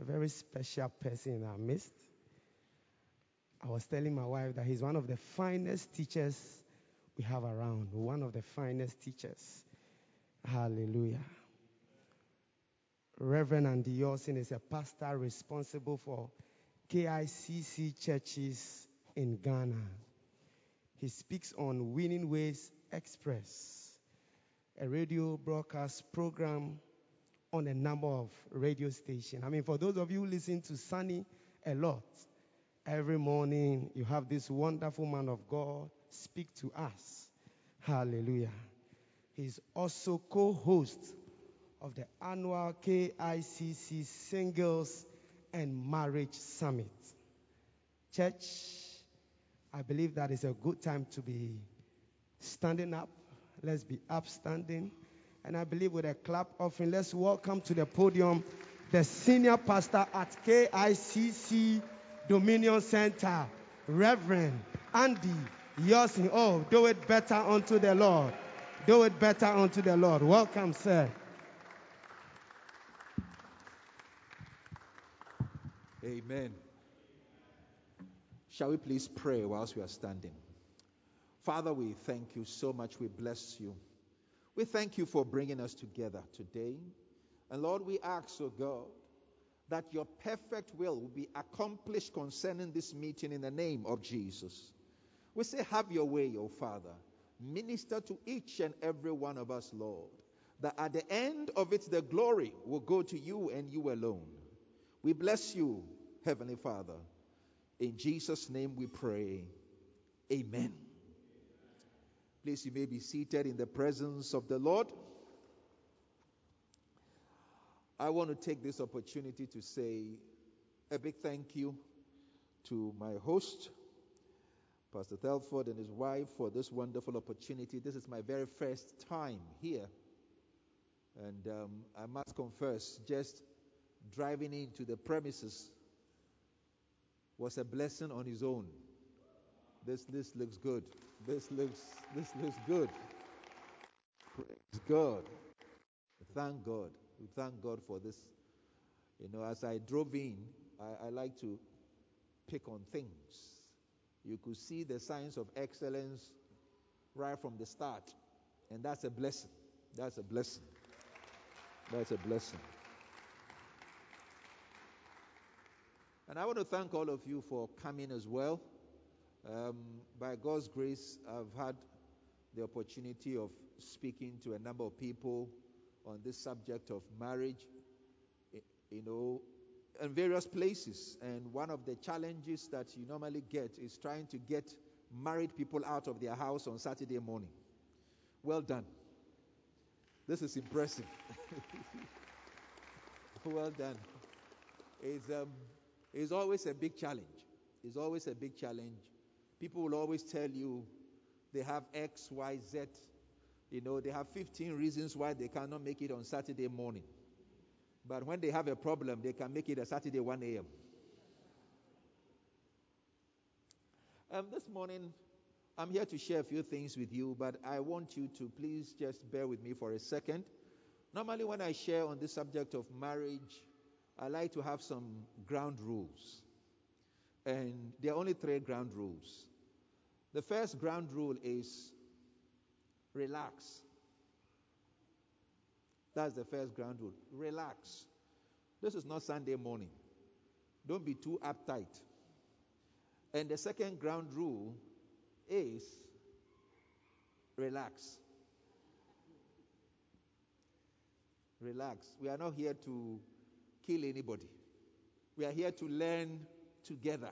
a very special person in our midst. I was telling my wife that he's one of the finest teachers we have around, one of the finest teachers. Hallelujah. Reverend Andy Yosin is a pastor responsible for KICC churches in Ghana. He speaks on Winning Ways Express, a radio broadcast program on a number of radio stations. I mean, for those of you who listen to Sunny a lot, every morning you have this wonderful man of God speak to us. Hallelujah. He's also co host of the annual KICC Singles and Marriage Summit. Church, I believe that is a good time to be standing up. Let's be upstanding. And I believe with a clap offering, let's welcome to the podium the senior pastor at KICC Dominion Center, Reverend Andy Yosin. Oh, do it better unto the Lord. Do it better unto the Lord. Welcome, sir. Amen. Shall we please pray whilst we are standing? Father, we thank you so much. We bless you. We thank you for bringing us together today. And Lord, we ask, oh God, that your perfect will will be accomplished concerning this meeting in the name of Jesus. We say, Have your way, O Father. Minister to each and every one of us, Lord, that at the end of it, the glory will go to you and you alone. We bless you, Heavenly Father. In Jesus' name we pray. Amen. Please, you may be seated in the presence of the Lord. I want to take this opportunity to say a big thank you to my host, Pastor Telford, and his wife for this wonderful opportunity. This is my very first time here. And um, I must confess, just driving into the premises was a blessing on his own. This this looks good. This looks this looks good. Praise God. Thank God. We thank God for this. You know, as I drove in, I, I like to pick on things. You could see the signs of excellence right from the start. And that's a blessing. That's a blessing. That's a blessing. And I want to thank all of you for coming as well. Um, by God's grace, I've had the opportunity of speaking to a number of people on this subject of marriage, you know, in various places. And one of the challenges that you normally get is trying to get married people out of their house on Saturday morning. Well done. This is impressive. well done. It's, um, it's always a big challenge. It's always a big challenge. People will always tell you they have X, Y, Z. You know, they have 15 reasons why they cannot make it on Saturday morning. But when they have a problem, they can make it a Saturday 1 a.m. Um, this morning, I'm here to share a few things with you, but I want you to please just bear with me for a second. Normally, when I share on the subject of marriage, I like to have some ground rules. And there are only three ground rules. The first ground rule is relax. That's the first ground rule. Relax. This is not Sunday morning. Don't be too uptight. And the second ground rule is relax. Relax. We are not here to kill anybody. We are here to learn together.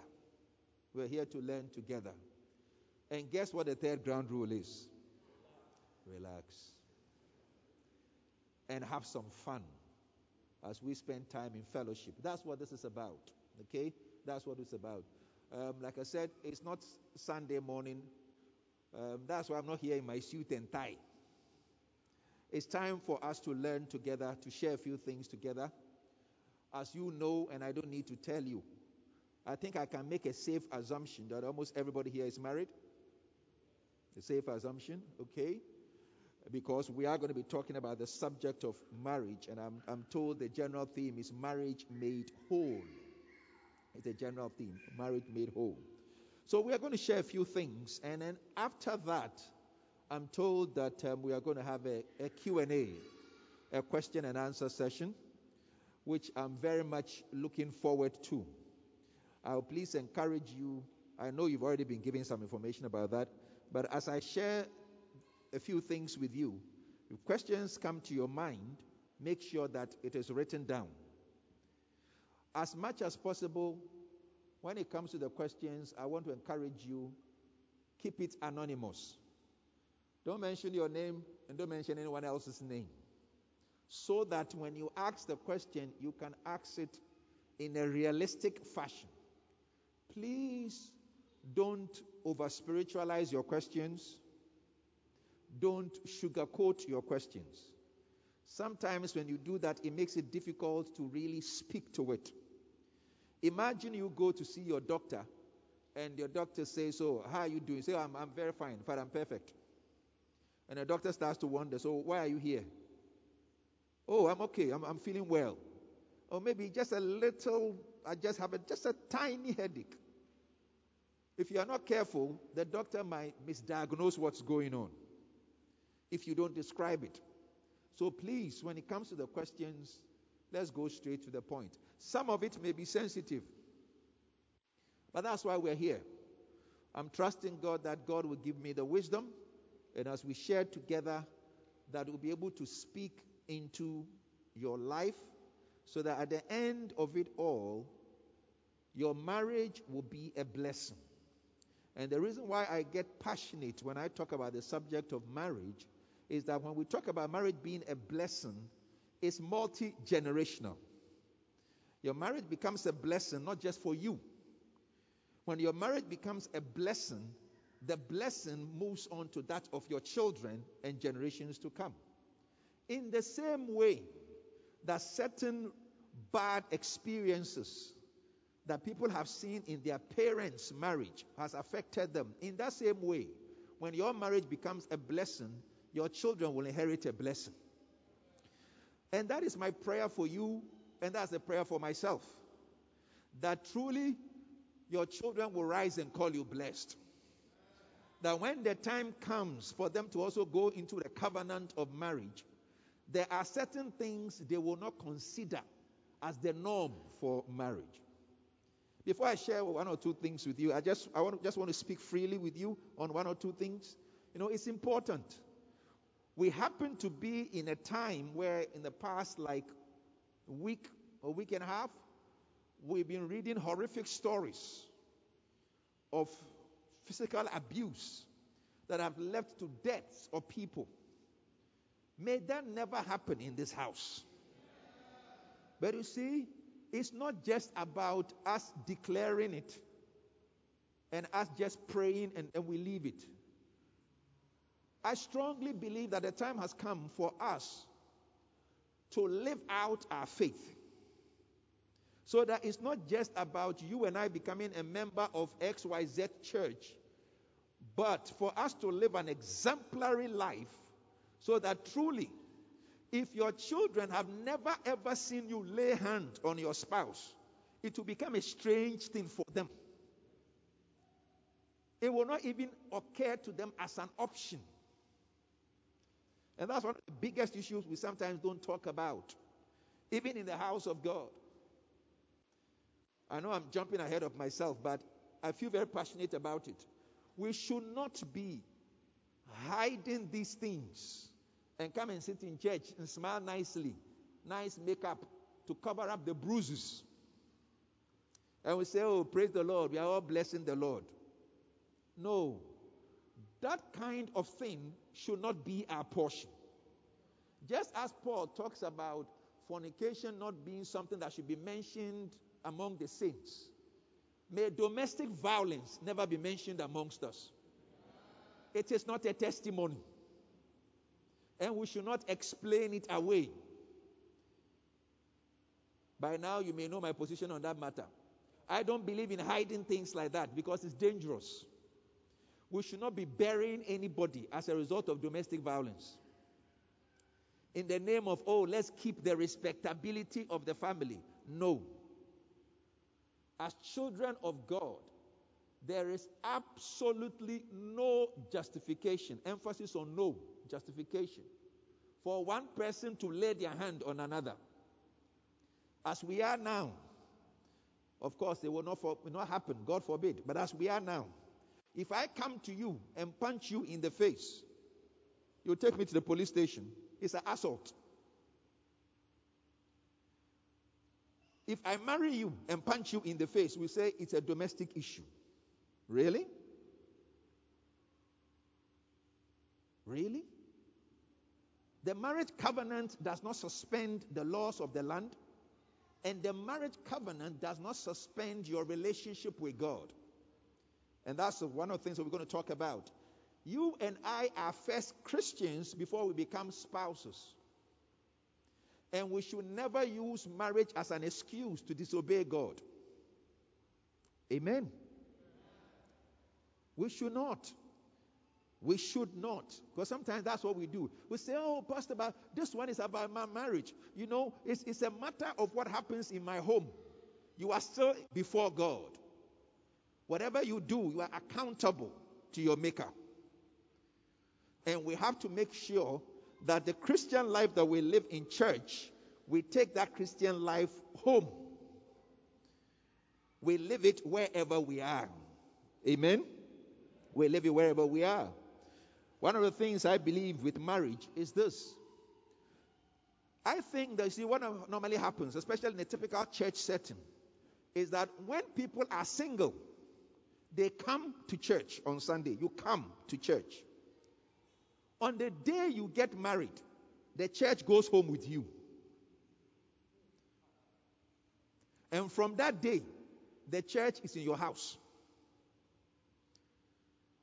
We are here to learn together. And guess what the third ground rule is? Relax. And have some fun as we spend time in fellowship. That's what this is about. Okay? That's what it's about. Um, like I said, it's not Sunday morning. Um, that's why I'm not here in my suit and tie. It's time for us to learn together, to share a few things together. As you know, and I don't need to tell you, I think I can make a safe assumption that almost everybody here is married. A safe assumption, okay? because we are going to be talking about the subject of marriage, and I'm, I'm told the general theme is marriage made whole. It's a general theme, marriage made whole. So we are going to share a few things, and then after that, I'm told that um, we are going to have a, a Q&A, a question and answer session, which I'm very much looking forward to. I'll please encourage you. I know you've already been giving some information about that, but as I share a few things with you, if questions come to your mind, make sure that it is written down. As much as possible, when it comes to the questions, I want to encourage you keep it anonymous. Don't mention your name and don't mention anyone else's name. So that when you ask the question, you can ask it in a realistic fashion. Please don't over spiritualize your questions. Don't sugarcoat your questions. Sometimes when you do that, it makes it difficult to really speak to it. Imagine you go to see your doctor and your doctor says, So, how are you doing? Say, I'm, I'm very fine. In fact, I'm perfect. And the doctor starts to wonder, So, why are you here? Oh, I'm okay. I'm, I'm feeling well. Or maybe just a little, I just have a, just a tiny headache. If you are not careful, the doctor might misdiagnose what's going on if you don't describe it. So please, when it comes to the questions, let's go straight to the point. Some of it may be sensitive, but that's why we're here. I'm trusting God that God will give me the wisdom, and as we share together, that we'll be able to speak into your life so that at the end of it all, your marriage will be a blessing. And the reason why I get passionate when I talk about the subject of marriage is that when we talk about marriage being a blessing, it's multi generational. Your marriage becomes a blessing not just for you. When your marriage becomes a blessing, the blessing moves on to that of your children and generations to come. In the same way that certain bad experiences that people have seen in their parents' marriage has affected them, in that same way, when your marriage becomes a blessing, your children will inherit a blessing. And that is my prayer for you, and that's a prayer for myself. That truly your children will rise and call you blessed. That when the time comes for them to also go into the covenant of marriage, there are certain things they will not consider as the norm for marriage. Before I share one or two things with you, I just I want, just want to speak freely with you on one or two things. You know, it's important we happen to be in a time where, in the past, like week or week and a half, we've been reading horrific stories of physical abuse that have led to deaths of people. May that never happen in this house. But you see, it's not just about us declaring it and us just praying and, and we leave it. I strongly believe that the time has come for us to live out our faith. So that it's not just about you and I becoming a member of XYZ church, but for us to live an exemplary life so that truly, if your children have never ever seen you lay hand on your spouse, it will become a strange thing for them. It will not even occur to them as an option. And that's one of the biggest issues we sometimes don't talk about, even in the house of God. I know I'm jumping ahead of myself, but I feel very passionate about it. We should not be hiding these things and come and sit in church and smile nicely, nice makeup to cover up the bruises. And we say, Oh, praise the Lord, we are all blessing the Lord. No, that kind of thing should not be our portion. Just as Paul talks about fornication not being something that should be mentioned among the saints, may domestic violence never be mentioned amongst us. It is not a testimony. And we should not explain it away. By now, you may know my position on that matter. I don't believe in hiding things like that because it's dangerous. We should not be burying anybody as a result of domestic violence. in the name of, oh, let's keep the respectability of the family. No. As children of God, there is absolutely no justification, emphasis on no justification, for one person to lay their hand on another. As we are now, of course, it will not, for, will not happen, God forbid, but as we are now, if I come to you and punch you in the face, you take me to the police station. It's an assault. If I marry you and punch you in the face, we say it's a domestic issue. Really? Really? The marriage covenant does not suspend the laws of the land, and the marriage covenant does not suspend your relationship with God. And that's one of the things that we're going to talk about. You and I are first Christians before we become spouses. And we should never use marriage as an excuse to disobey God. Amen. We should not. We should not. Because sometimes that's what we do. We say, oh, Pastor, but this one is about my marriage. You know, it's, it's a matter of what happens in my home. You are still before God. Whatever you do, you are accountable to your Maker. And we have to make sure that the Christian life that we live in church, we take that Christian life home. We live it wherever we are. Amen? We live it wherever we are. One of the things I believe with marriage is this. I think that, you see, what normally happens, especially in a typical church setting, is that when people are single, they come to church on Sunday. You come to church. On the day you get married, the church goes home with you. And from that day, the church is in your house.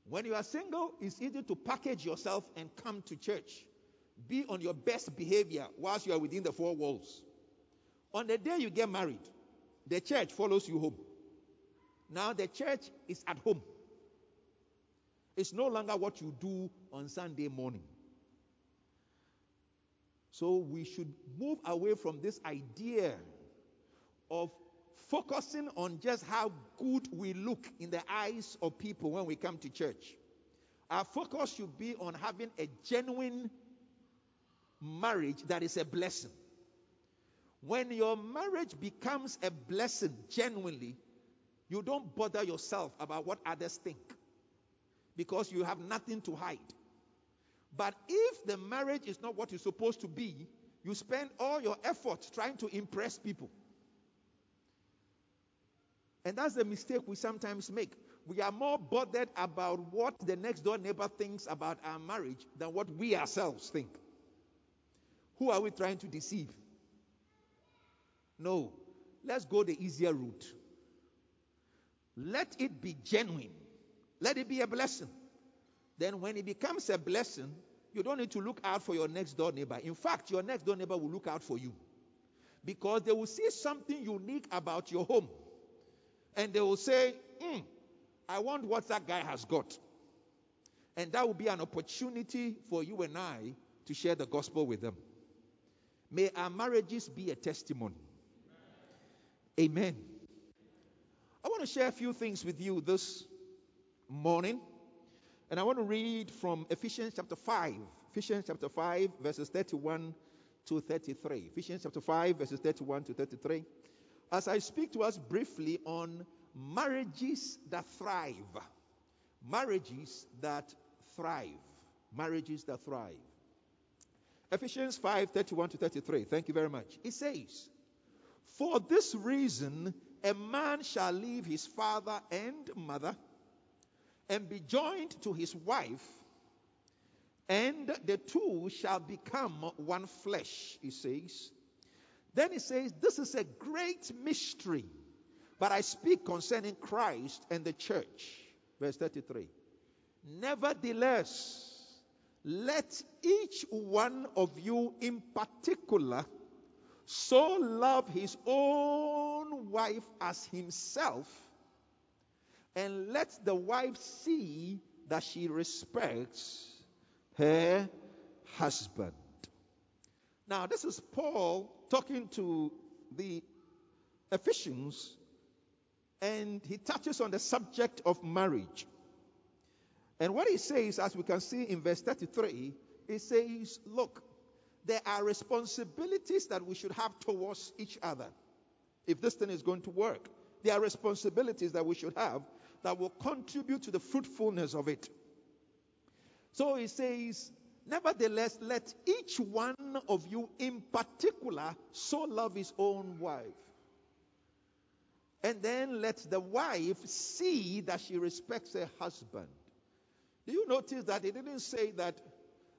When you are single, it's easy to package yourself and come to church. Be on your best behavior whilst you are within the four walls. On the day you get married, the church follows you home. Now the church is at home. It's no longer what you do on Sunday morning. So we should move away from this idea of focusing on just how good we look in the eyes of people when we come to church. Our focus should be on having a genuine marriage that is a blessing. When your marriage becomes a blessing genuinely, you don't bother yourself about what others think because you have nothing to hide. But if the marriage is not what it's supposed to be, you spend all your efforts trying to impress people. And that's the mistake we sometimes make. We are more bothered about what the next door neighbor thinks about our marriage than what we ourselves think. Who are we trying to deceive? No. Let's go the easier route. Let it be genuine. Let it be a blessing. Then, when it becomes a blessing, you don't need to look out for your next door neighbor. In fact, your next door neighbor will look out for you because they will see something unique about your home and they will say, mm, I want what that guy has got. And that will be an opportunity for you and I to share the gospel with them. May our marriages be a testimony. Amen. I want to share a few things with you this morning. And I want to read from Ephesians chapter 5. Ephesians chapter 5, verses 31 to 33. Ephesians chapter 5, verses 31 to 33. As I speak to us briefly on marriages that thrive. Marriages that thrive. Marriages that thrive. Ephesians 5 31 to 33. Thank you very much. It says, For this reason, a man shall leave his father and mother and be joined to his wife, and the two shall become one flesh, he says. Then he says, This is a great mystery, but I speak concerning Christ and the church. Verse 33. Nevertheless, let each one of you in particular so love his own wife as himself and let the wife see that she respects her husband. Now, this is Paul talking to the Ephesians, and he touches on the subject of marriage. And what he says, as we can see in verse 33, he says, Look, there are responsibilities that we should have towards each other if this thing is going to work. There are responsibilities that we should have that will contribute to the fruitfulness of it. So he says, Nevertheless, let each one of you in particular so love his own wife. And then let the wife see that she respects her husband. Do you notice that he didn't say that?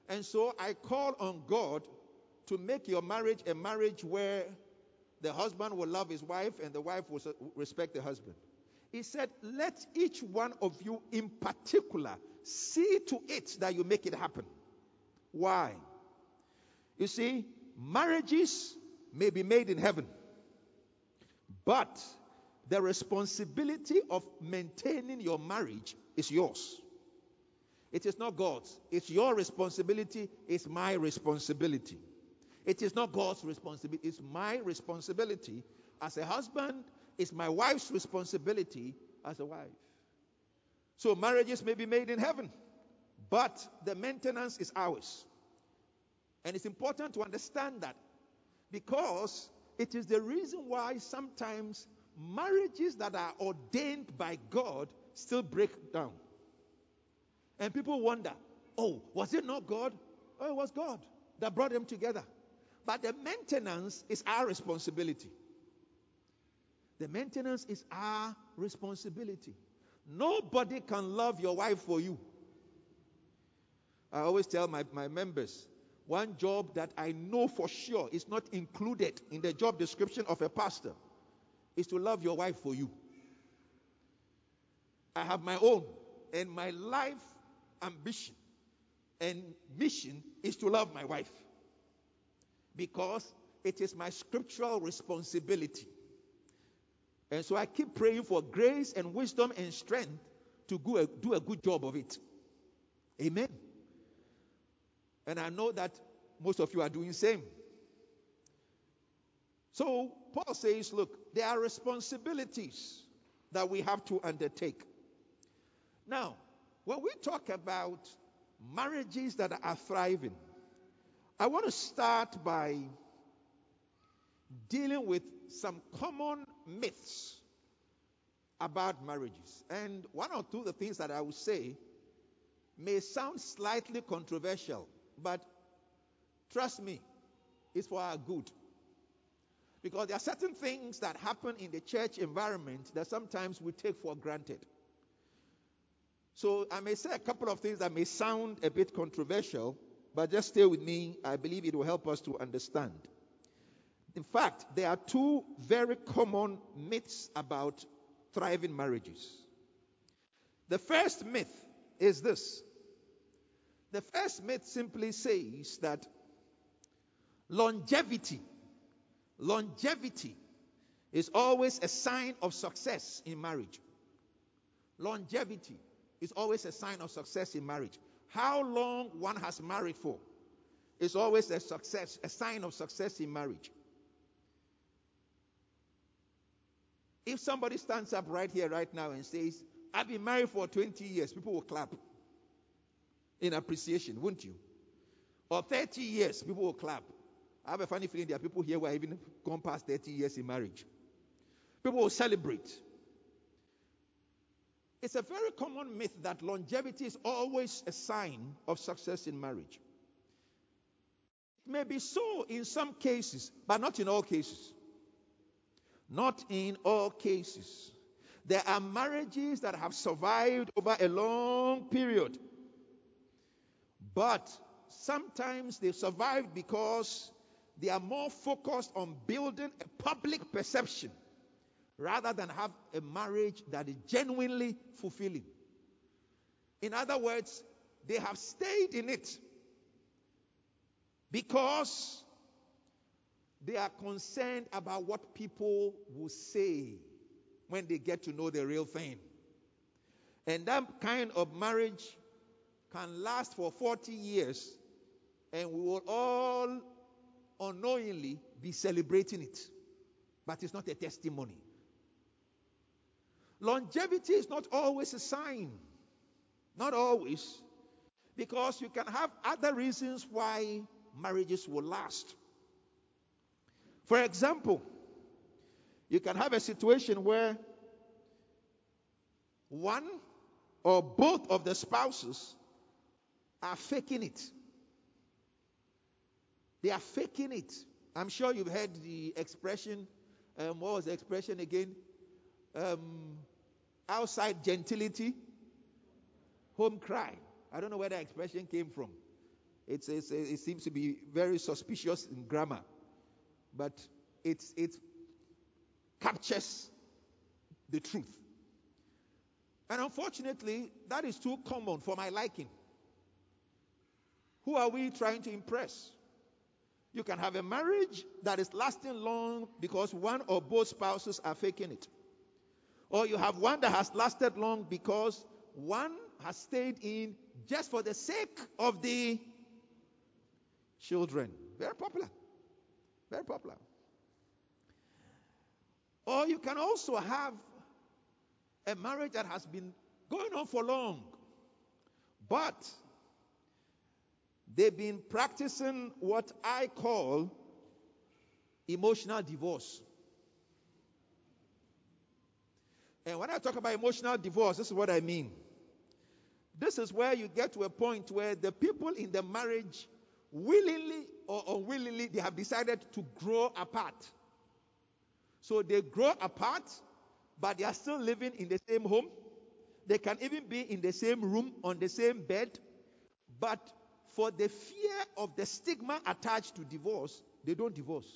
And so I call on God to make your marriage a marriage where the husband will love his wife and the wife will respect the husband. He said, Let each one of you in particular see to it that you make it happen. Why? You see, marriages may be made in heaven, but the responsibility of maintaining your marriage is yours. It is not God's. It's your responsibility. It's my responsibility. It is not God's responsibility. It's my responsibility as a husband. It's my wife's responsibility as a wife. So marriages may be made in heaven, but the maintenance is ours. And it's important to understand that because it is the reason why sometimes marriages that are ordained by God still break down. And people wonder, oh, was it not God? Oh, it was God that brought them together. But the maintenance is our responsibility. The maintenance is our responsibility. Nobody can love your wife for you. I always tell my, my members one job that I know for sure is not included in the job description of a pastor is to love your wife for you. I have my own, and my life ambition and mission is to love my wife because it is my scriptural responsibility. And so I keep praying for grace and wisdom and strength to do a, do a good job of it. Amen. And I know that most of you are doing the same. So Paul says, look, there are responsibilities that we have to undertake. Now, when we talk about marriages that are thriving, I want to start by dealing with some common myths about marriages. And one or two of the things that I will say may sound slightly controversial, but trust me, it's for our good. Because there are certain things that happen in the church environment that sometimes we take for granted. So I may say a couple of things that may sound a bit controversial, but just stay with me. I believe it will help us to understand. In fact, there are two very common myths about thriving marriages. The first myth is this the first myth simply says that longevity, longevity is always a sign of success in marriage. Longevity is always a sign of success in marriage. How long one has married for is always a success, a sign of success in marriage. If somebody stands up right here, right now, and says, I've been married for 20 years, people will clap in appreciation, wouldn't you? Or 30 years, people will clap. I have a funny feeling there are people here who have even gone past 30 years in marriage. People will celebrate. It's a very common myth that longevity is always a sign of success in marriage. It may be so in some cases, but not in all cases. Not in all cases. There are marriages that have survived over a long period. But sometimes they survive because they are more focused on building a public perception rather than have a marriage that is genuinely fulfilling. In other words, they have stayed in it because they are concerned about what people will say when they get to know the real thing. And that kind of marriage can last for 40 years, and we will all unknowingly be celebrating it, but it's not a testimony. Longevity is not always a sign. Not always. Because you can have other reasons why marriages will last. For example, you can have a situation where one or both of the spouses are faking it. They are faking it. I'm sure you've heard the expression. Um, what was the expression again? Um, outside gentility, home cry. I don't know where that expression came from. It's, it's, it seems to be very suspicious in grammar, but it's, it captures the truth. And unfortunately, that is too common for my liking. Who are we trying to impress? You can have a marriage that is lasting long because one or both spouses are faking it. Or you have one that has lasted long because one has stayed in just for the sake of the children. Very popular. Very popular. Or you can also have a marriage that has been going on for long, but they've been practicing what I call emotional divorce. And when I talk about emotional divorce, this is what I mean. This is where you get to a point where the people in the marriage, willingly or unwillingly, they have decided to grow apart. So they grow apart, but they are still living in the same home. They can even be in the same room, on the same bed. But for the fear of the stigma attached to divorce, they don't divorce.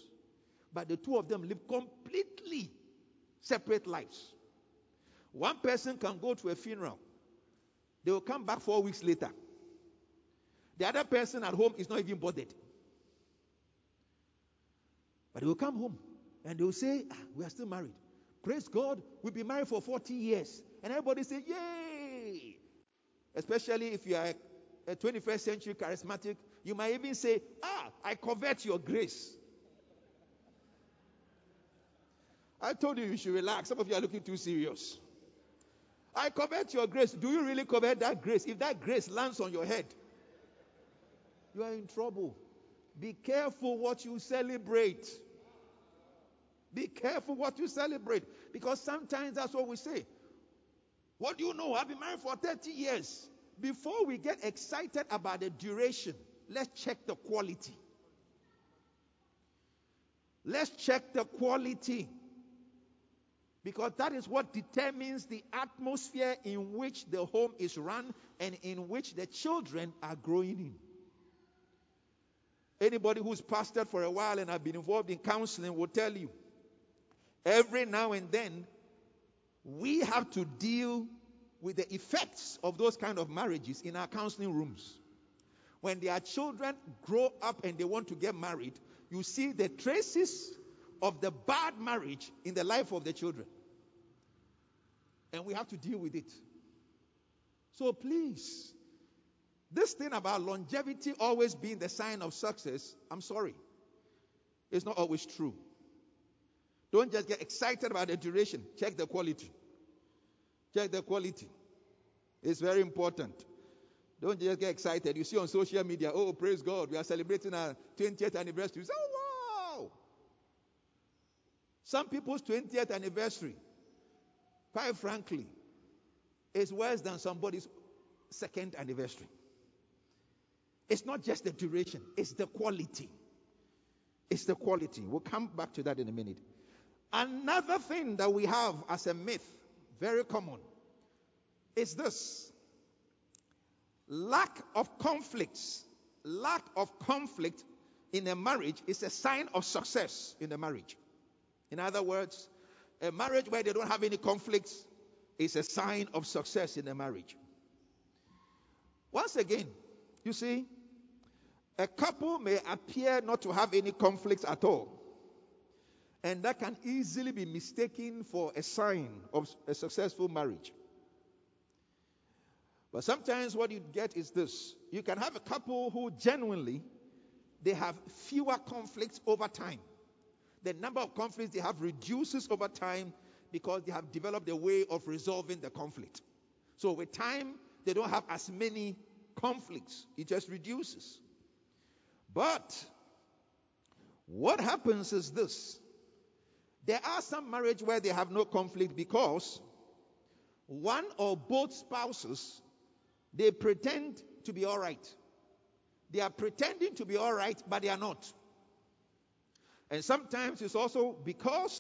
But the two of them live completely separate lives. One person can go to a funeral, they will come back four weeks later. The other person at home is not even bothered. But they will come home and they will say, ah, We are still married. Praise God, we've been married for 40 years. And everybody say, Yay! Especially if you are a 21st century charismatic, you might even say, Ah, I covet your grace. I told you you should relax. Some of you are looking too serious. I covet your grace. Do you really covet that grace? If that grace lands on your head, you are in trouble. Be careful what you celebrate. Be careful what you celebrate. Because sometimes that's what we say. What do you know? I've been married for 30 years. Before we get excited about the duration, let's check the quality. Let's check the quality. Because that is what determines the atmosphere in which the home is run and in which the children are growing in. Anybody who's pastored for a while and have been involved in counseling will tell you every now and then we have to deal with the effects of those kind of marriages in our counseling rooms. When their children grow up and they want to get married, you see the traces of the bad marriage in the life of the children. And we have to deal with it. So please, this thing about longevity always being the sign of success, I'm sorry. It's not always true. Don't just get excited about the duration, check the quality. Check the quality. It's very important. Don't just get excited. You see on social media, oh, praise God, we are celebrating our 20th anniversary. oh, wow. Some people's 20th anniversary, quite frankly, is worse than somebody's second anniversary. It's not just the duration, it's the quality. It's the quality. We'll come back to that in a minute. Another thing that we have as a myth, very common, is this lack of conflicts. Lack of conflict in a marriage is a sign of success in a marriage. In other words, a marriage where they don't have any conflicts is a sign of success in a marriage. Once again, you see, a couple may appear not to have any conflicts at all. And that can easily be mistaken for a sign of a successful marriage. But sometimes what you get is this you can have a couple who genuinely they have fewer conflicts over time. The number of conflicts they have reduces over time because they have developed a way of resolving the conflict. So with time, they don't have as many conflicts. It just reduces. But what happens is this. There are some marriages where they have no conflict because one or both spouses they pretend to be all right. They are pretending to be all right, but they are not. And sometimes it's also because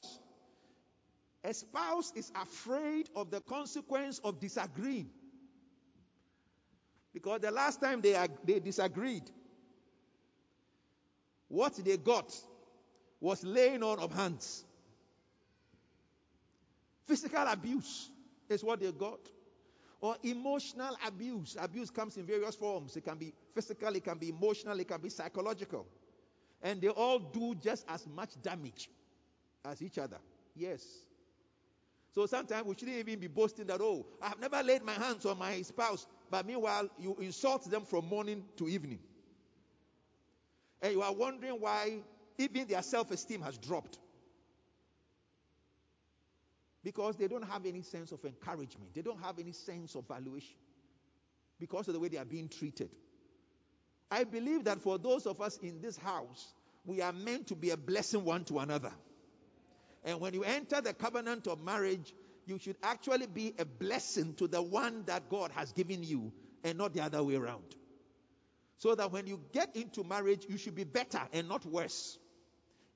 a spouse is afraid of the consequence of disagreeing. Because the last time they, they disagreed, what they got was laying on of hands. Physical abuse is what they got. Or emotional abuse. Abuse comes in various forms. It can be physical, it can be emotional, it can be psychological. And they all do just as much damage as each other. Yes. So sometimes we shouldn't even be boasting that, oh, I have never laid my hands on my spouse. But meanwhile, you insult them from morning to evening. And you are wondering why even their self esteem has dropped. Because they don't have any sense of encouragement, they don't have any sense of valuation because of the way they are being treated. I believe that for those of us in this house, we are meant to be a blessing one to another. And when you enter the covenant of marriage, you should actually be a blessing to the one that God has given you and not the other way around. So that when you get into marriage, you should be better and not worse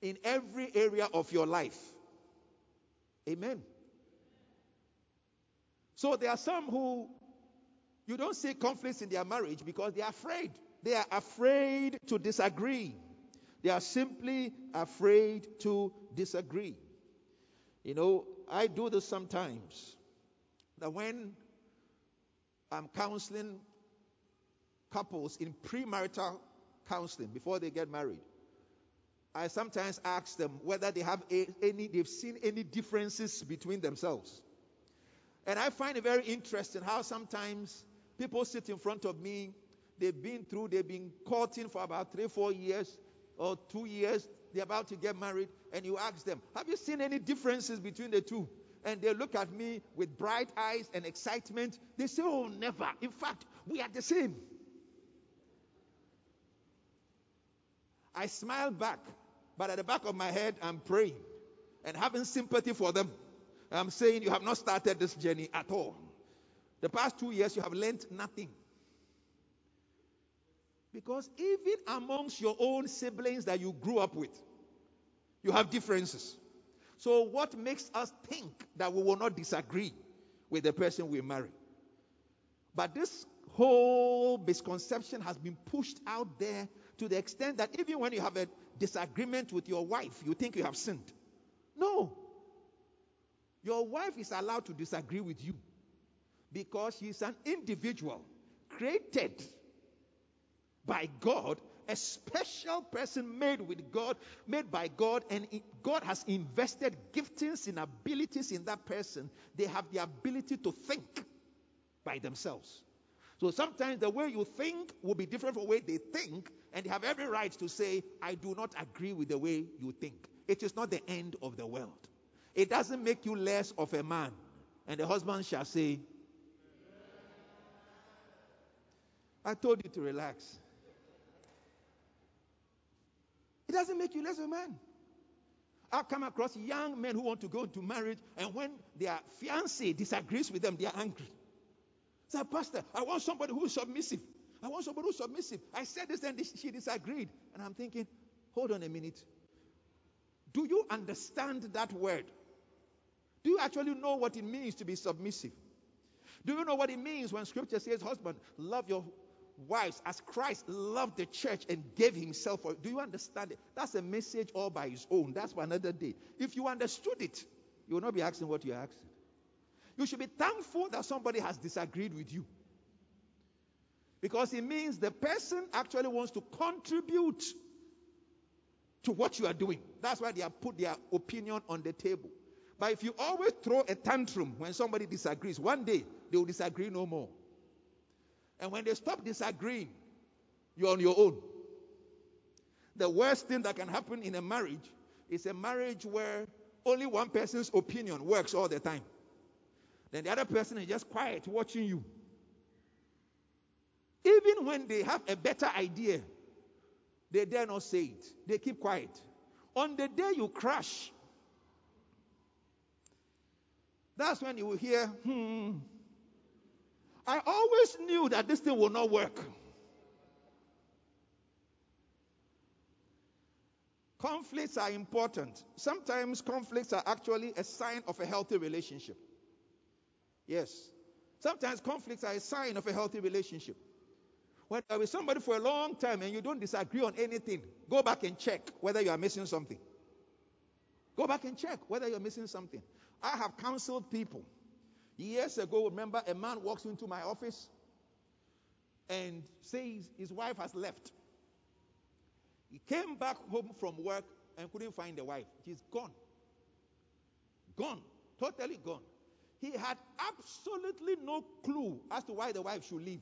in every area of your life. Amen. So there are some who you don't see conflicts in their marriage because they are afraid. They are afraid to disagree. They are simply afraid to disagree. You know, I do this sometimes. That when I'm counseling couples in premarital counseling before they get married, I sometimes ask them whether they have any, they've seen any differences between themselves. And I find it very interesting how sometimes people sit in front of me, they've been through, they've been courting for about three, four years or two years, they're about to get married, and you ask them, Have you seen any differences between the two? And they look at me with bright eyes and excitement. They say, Oh, never. In fact, we are the same. I smile back, but at the back of my head, I'm praying and having sympathy for them. I'm saying you have not started this journey at all. The past two years, you have learned nothing. Because even amongst your own siblings that you grew up with, you have differences. So, what makes us think that we will not disagree with the person we marry? But this whole misconception has been pushed out there to the extent that even when you have a disagreement with your wife, you think you have sinned. No. Your wife is allowed to disagree with you because she's an individual created by God, a special person made with God, made by God, and God has invested giftings and abilities in that person. They have the ability to think by themselves. So sometimes the way you think will be different from the way they think, and they have every right to say, I do not agree with the way you think. It is not the end of the world. It doesn't make you less of a man. And the husband shall say, I told you to relax. It doesn't make you less of a man. I've come across young men who want to go into marriage, and when their fiance disagrees with them, they are angry. Say, Pastor, I want somebody who is submissive. I want somebody who's submissive. I said this and she disagreed. And I'm thinking, hold on a minute. Do you understand that word? Do you actually know what it means to be submissive? Do you know what it means when scripture says, husband, love your wives as Christ loved the church and gave himself for it? Do you understand it? That's a message all by his own. That's for another day. If you understood it, you will not be asking what you're asking. You should be thankful that somebody has disagreed with you. Because it means the person actually wants to contribute to what you are doing. That's why they have put their opinion on the table. But if you always throw a tantrum when somebody disagrees, one day they will disagree no more. And when they stop disagreeing, you're on your own. The worst thing that can happen in a marriage is a marriage where only one person's opinion works all the time. Then the other person is just quiet watching you. Even when they have a better idea, they dare not say it. They keep quiet. On the day you crash, that's when you will hear, hmm, I always knew that this thing will not work. Conflicts are important. Sometimes conflicts are actually a sign of a healthy relationship. Yes. Sometimes conflicts are a sign of a healthy relationship. When you're with somebody for a long time and you don't disagree on anything, go back and check whether you are missing something. Go back and check whether you're missing something. I have counseled people. Years ago, remember, a man walks into my office and says his wife has left. He came back home from work and couldn't find the wife. She's gone. Gone. Totally gone. He had absolutely no clue as to why the wife should leave.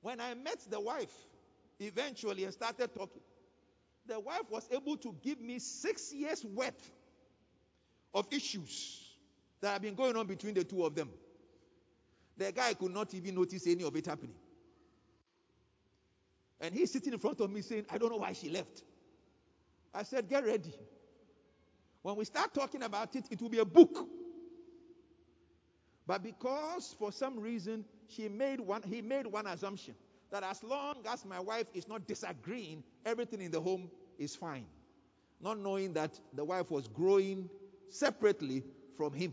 When I met the wife eventually and started talking, the wife was able to give me six years worth of issues that have been going on between the two of them. The guy could not even notice any of it happening. And he's sitting in front of me saying, I don't know why she left. I said, Get ready. When we start talking about it, it will be a book. But because for some reason she made one, he made one assumption that as long as my wife is not disagreeing, everything in the home is fine. Not knowing that the wife was growing separately from him.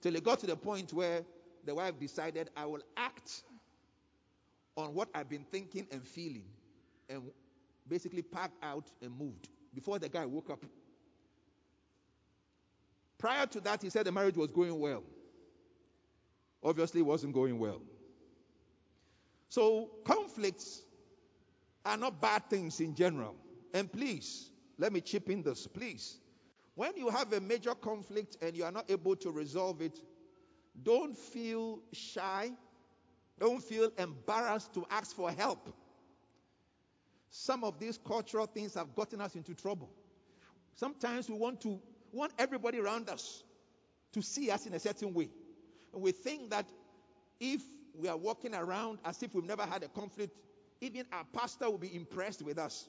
Till it got to the point where the wife decided, I will act on what I've been thinking and feeling, and basically packed out and moved before the guy woke up. Prior to that, he said the marriage was going well. Obviously, it wasn't going well. So, conflicts are not bad things in general. And please, let me chip in this, please. When you have a major conflict and you are not able to resolve it, don't feel shy. Don't feel embarrassed to ask for help. Some of these cultural things have gotten us into trouble. Sometimes we want to want everybody around us to see us in a certain way. And we think that if we are walking around as if we've never had a conflict, even our pastor will be impressed with us.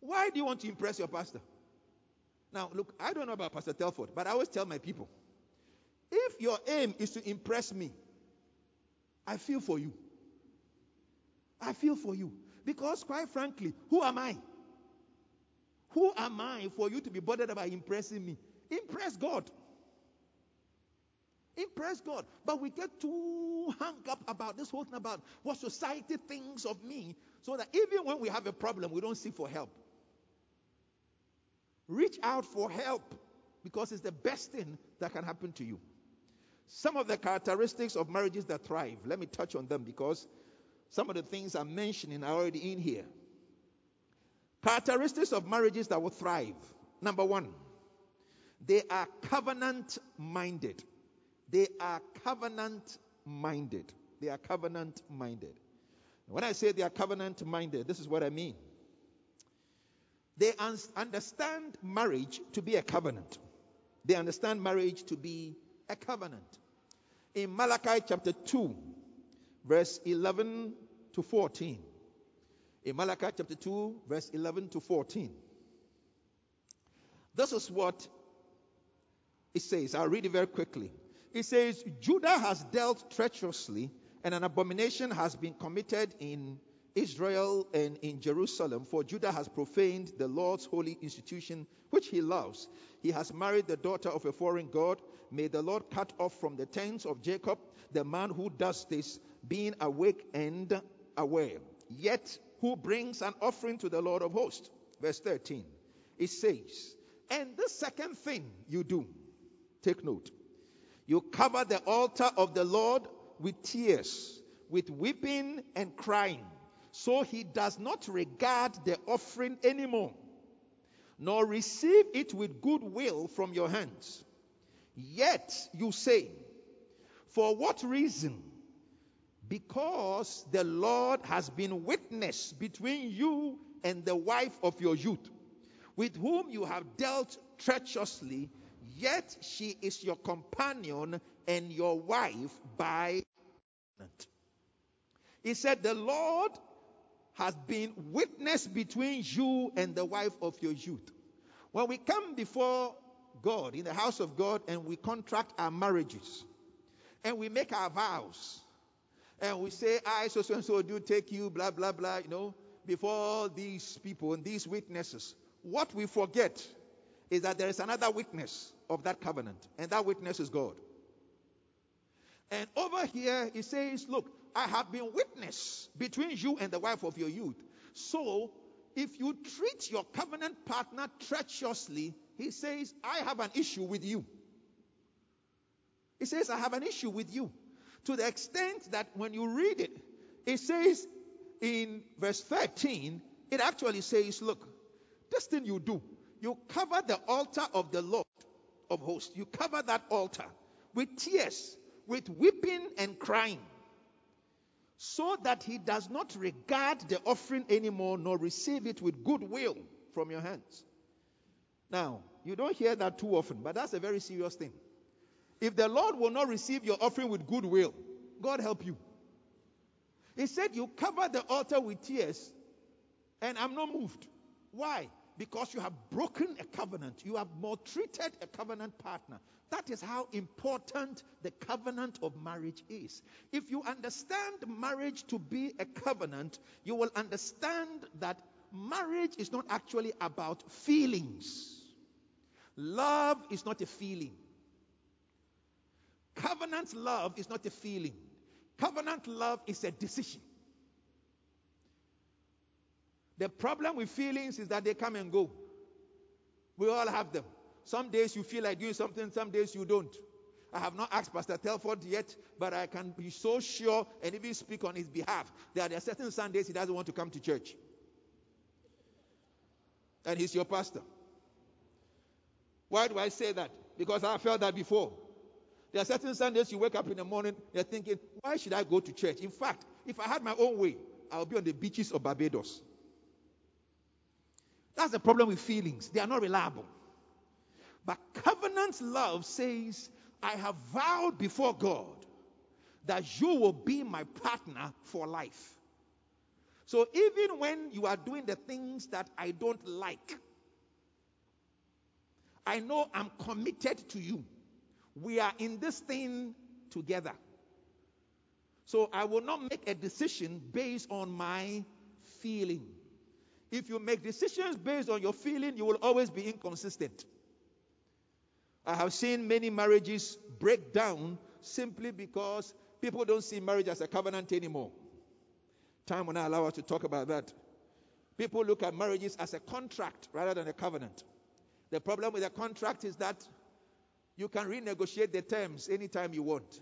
Why do you want to impress your pastor? Now, look, I don't know about Pastor Telford, but I always tell my people if your aim is to impress me, I feel for you. I feel for you. Because, quite frankly, who am I? Who am I for you to be bothered about impressing me? Impress God. Impress God. But we get too hung up about this whole thing about what society thinks of me, so that even when we have a problem, we don't seek for help. Reach out for help because it's the best thing that can happen to you. Some of the characteristics of marriages that thrive, let me touch on them because some of the things I'm mentioning are already in here. Characteristics of marriages that will thrive. Number one, they are covenant minded. They are covenant minded. They are covenant minded. When I say they are covenant minded, this is what I mean. They un- understand marriage to be a covenant. They understand marriage to be a covenant. In Malachi chapter 2, verse 11 to 14. In Malachi chapter 2, verse 11 to 14. This is what it says. I'll read it very quickly. It says, Judah has dealt treacherously, and an abomination has been committed in Israel and in Jerusalem, for Judah has profaned the Lord's holy institution, which he loves. He has married the daughter of a foreign god. May the Lord cut off from the tents of Jacob the man who does this, being awake and aware. Yet who brings an offering to the Lord of hosts. Verse 13. It says, And the second thing you do, take note, you cover the altar of the Lord with tears, with weeping and crying so he does not regard the offering anymore, nor receive it with good will from your hands. Yet you say, For what reason? Because the Lord has been witness between you and the wife of your youth, with whom you have dealt treacherously, yet she is your companion and your wife by. He said, The Lord has been witness between you and the wife of your youth. When we come before God in the house of God and we contract our marriages and we make our vows and we say, I so so and so do take you, blah blah blah, you know, before these people and these witnesses. What we forget is that there is another witness of that covenant, and that witness is God. And over here, he says, Look, I have been witness between you and the wife of your youth. So, if you treat your covenant partner treacherously, he says, I have an issue with you. He says, I have an issue with you. To the extent that when you read it, it says in verse 13, it actually says, Look, this thing you do, you cover the altar of the Lord of hosts. You cover that altar with tears, with weeping and crying, so that he does not regard the offering anymore nor receive it with goodwill from your hands. Now, you don't hear that too often, but that's a very serious thing. If the Lord will not receive your offering with goodwill, God help you. He said, You cover the altar with tears, and I'm not moved. Why? Because you have broken a covenant. You have maltreated a covenant partner. That is how important the covenant of marriage is. If you understand marriage to be a covenant, you will understand that marriage is not actually about feelings. Love is not a feeling. Covenant love is not a feeling. Covenant love is a decision. The problem with feelings is that they come and go. We all have them. Some days you feel like doing something, some days you don't. I have not asked Pastor Telford yet, but I can be so sure and even speak on his behalf that there are certain Sundays he doesn't want to come to church. And he's your pastor. Why do I say that? Because I felt that before. There are certain Sundays you wake up in the morning, you're thinking, why should I go to church? In fact, if I had my own way, I would be on the beaches of Barbados. That's the problem with feelings. They are not reliable. But covenant love says, I have vowed before God that you will be my partner for life. So even when you are doing the things that I don't like, I know I'm committed to you. We are in this thing together. So I will not make a decision based on my feeling. If you make decisions based on your feeling, you will always be inconsistent. I have seen many marriages break down simply because people don't see marriage as a covenant anymore. Time will not allow us to talk about that. People look at marriages as a contract rather than a covenant. The problem with a contract is that you can renegotiate the terms anytime you want.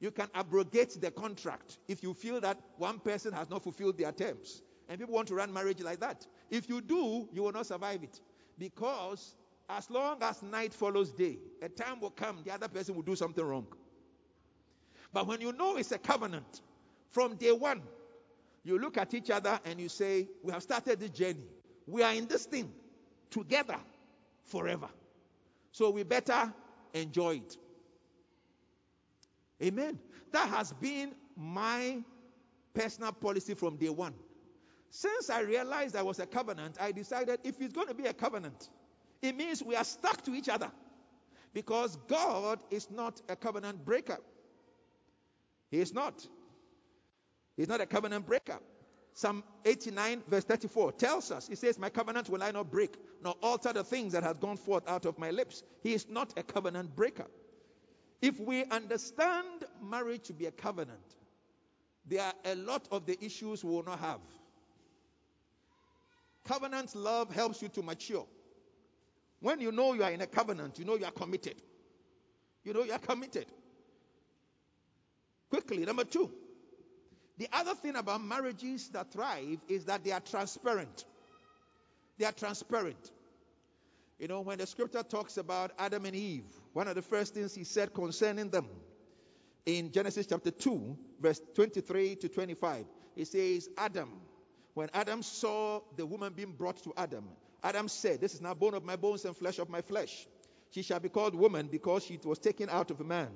You can abrogate the contract if you feel that one person has not fulfilled their terms. And people want to run marriage like that. If you do, you will not survive it. Because as long as night follows day, a time will come the other person will do something wrong. But when you know it's a covenant, from day one, you look at each other and you say, We have started this journey. We are in this thing together forever. So we better enjoy it. Amen. That has been my personal policy from day one. Since I realized there was a covenant, I decided if it's going to be a covenant, it means we are stuck to each other. Because God is not a covenant breaker. He is not. He's not a covenant breaker. Psalm 89, verse 34 tells us, He says, My covenant will I not break, nor alter the things that have gone forth out of my lips. He is not a covenant breaker. If we understand marriage to be a covenant, there are a lot of the issues we will not have. Covenant love helps you to mature. When you know you are in a covenant, you know you are committed. You know you are committed. Quickly, number two. The other thing about marriages that thrive is that they are transparent. They are transparent. You know, when the scripture talks about Adam and Eve, one of the first things he said concerning them in Genesis chapter 2, verse 23 to 25, he says, Adam When Adam saw the woman being brought to Adam, Adam said, This is now bone of my bones and flesh of my flesh. She shall be called woman because she was taken out of a man.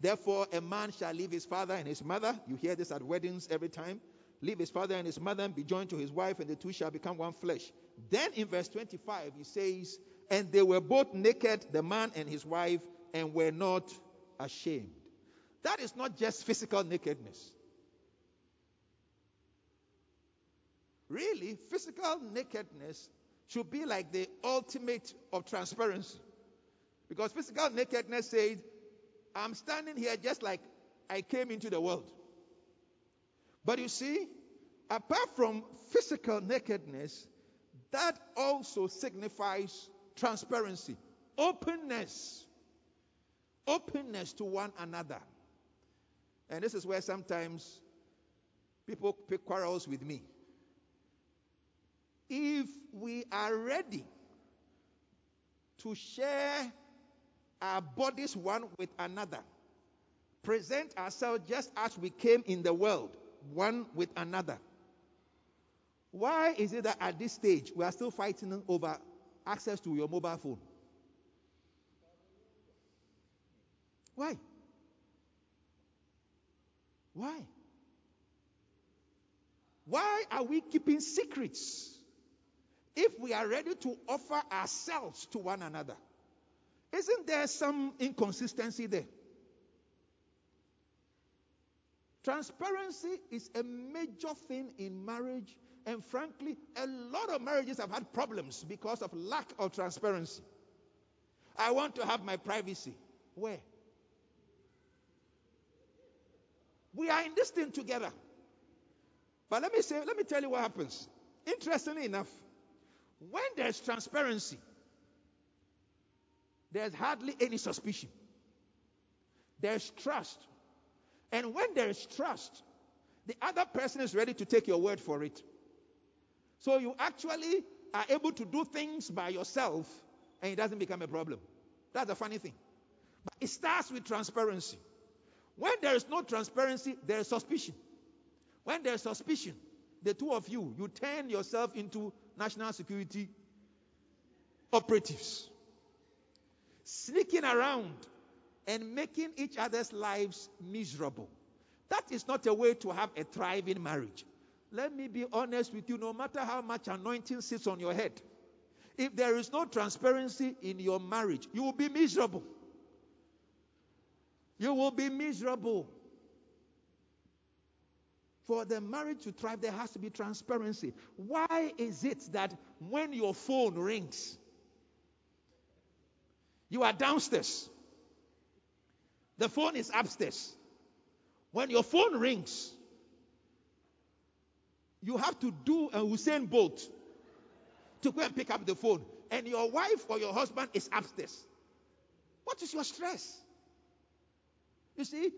Therefore, a man shall leave his father and his mother. You hear this at weddings every time. Leave his father and his mother and be joined to his wife, and the two shall become one flesh. Then in verse 25, he says, And they were both naked, the man and his wife, and were not ashamed. That is not just physical nakedness. Really, physical nakedness should be like the ultimate of transparency. Because physical nakedness says, I'm standing here just like I came into the world. But you see, apart from physical nakedness, that also signifies transparency, openness, openness to one another. And this is where sometimes people pick quarrels with me. If we are ready to share our bodies one with another, present ourselves just as we came in the world, one with another. Why is it that at this stage we are still fighting over access to your mobile phone? Why? Why? Why are we keeping secrets if we are ready to offer ourselves to one another? Isn't there some inconsistency there? Transparency is a major thing in marriage, and frankly, a lot of marriages have had problems because of lack of transparency. I want to have my privacy. Where? We are in this thing together. But let me say, let me tell you what happens. Interestingly enough, when there's transparency, there's hardly any suspicion. There's trust. And when there is trust, the other person is ready to take your word for it. So you actually are able to do things by yourself and it doesn't become a problem. That's the funny thing. But it starts with transparency. When there is no transparency, there is suspicion. When there is suspicion, the two of you, you turn yourself into national security operatives, sneaking around and making each other's lives miserable. That is not a way to have a thriving marriage. Let me be honest with you no matter how much anointing sits on your head, if there is no transparency in your marriage, you will be miserable. You will be miserable. For the marriage to thrive, there has to be transparency. Why is it that when your phone rings, you are downstairs, the phone is upstairs. When your phone rings, you have to do a Usain Bolt to go and pick up the phone, and your wife or your husband is upstairs. What is your stress? You see,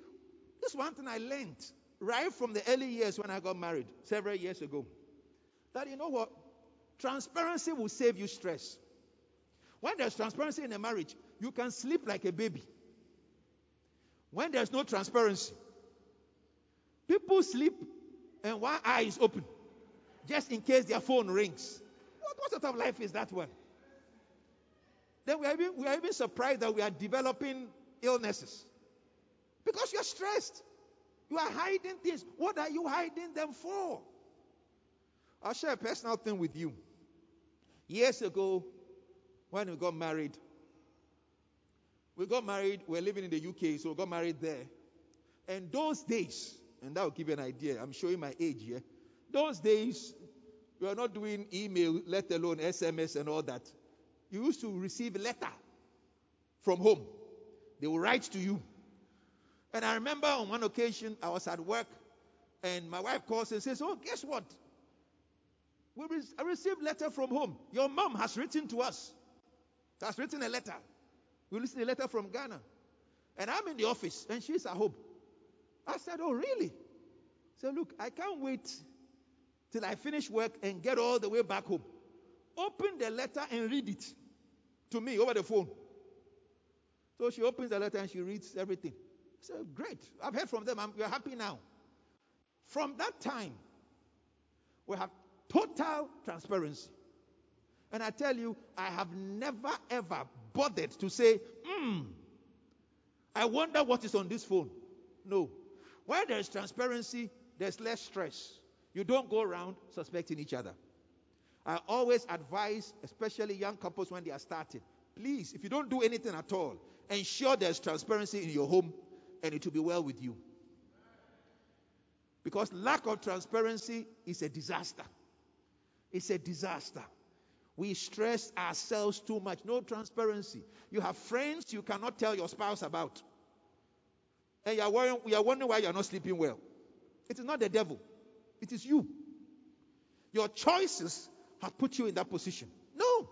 this one thing I learned right from the early years when I got married several years ago. That you know what? Transparency will save you stress. When there's transparency in a marriage, you can sleep like a baby. When there's no transparency, people sleep and one eye is open just in case their phone rings. What, what sort of life is that one? Then we are, even, we are even surprised that we are developing illnesses because you're stressed. You are hiding things. What are you hiding them for? I'll share a personal thing with you. Years ago, when we got married, we got married, we are living in the UK, so we got married there. And those days, and that will give you an idea, I'm showing my age here. Those days, we were not doing email, let alone SMS and all that. You used to receive a letter from home. They will write to you. And I remember on one occasion, I was at work, and my wife calls and says, Oh, guess what? We re- I received a letter from home. Your mom has written to us. Has written a letter. We received a letter from Ghana. And I'm in the office, and she's at home. I said, Oh, really? So look, I can't wait till I finish work and get all the way back home. Open the letter and read it to me over the phone. So she opens the letter and she reads everything. I said, Great. I've heard from them. I'm, we're happy now. From that time, we have Total transparency. And I tell you, I have never ever bothered to say, hmm, I wonder what is on this phone. No. Where there is transparency, there's less stress. You don't go around suspecting each other. I always advise, especially young couples when they are starting, please, if you don't do anything at all, ensure there's transparency in your home and it will be well with you. Because lack of transparency is a disaster. It's a disaster. We stress ourselves too much. No transparency. You have friends you cannot tell your spouse about. And you are, worrying, you are wondering why you are not sleeping well. It is not the devil, it is you. Your choices have put you in that position. No.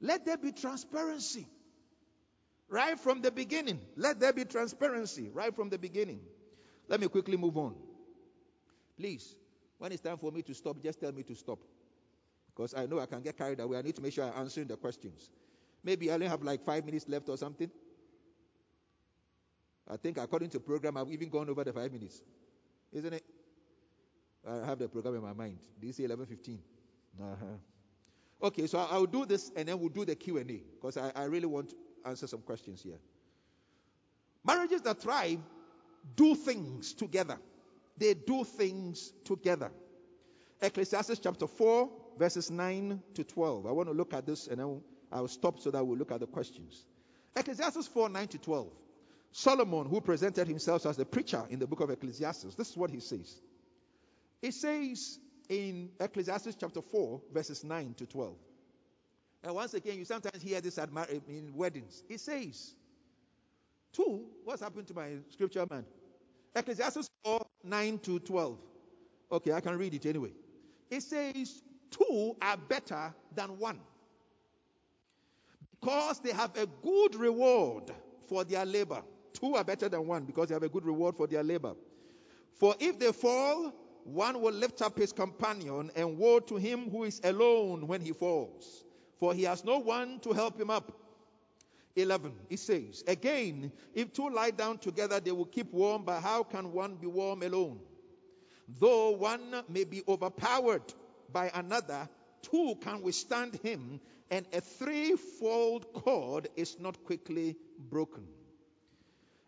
Let there be transparency. Right from the beginning. Let there be transparency right from the beginning. Let me quickly move on. Please, when it's time for me to stop, just tell me to stop. Because I know I can get carried away. I need to make sure I'm answering the questions. Maybe I only have like five minutes left or something. I think according to program, I've even gone over the five minutes. Isn't it? I have the program in my mind. Do you see 11.15? Uh-huh. Okay, so I'll do this and then we'll do the Q&A because I, I really want answer some questions here. Marriages that thrive do things together. They do things together. Ecclesiastes chapter 4, verses 9 to 12. I want to look at this and then I'll stop so that we'll look at the questions. Ecclesiastes 4, 9 to 12. Solomon, who presented himself as the preacher in the book of Ecclesiastes, this is what he says. He says in Ecclesiastes chapter 4, verses 9 to 12. And once again, you sometimes hear this at in weddings. It says, two, what's happened to my scripture man? Ecclesiastes 4, 9 to 12. Okay, I can read it anyway. It says, two are better than one because they have a good reward for their labor. Two are better than one because they have a good reward for their labor. For if they fall, one will lift up his companion, and woe to him who is alone when he falls for he has no one to help him up. 11, it says, Again, if two lie down together, they will keep warm, but how can one be warm alone? Though one may be overpowered by another, two can withstand him, and a threefold cord is not quickly broken.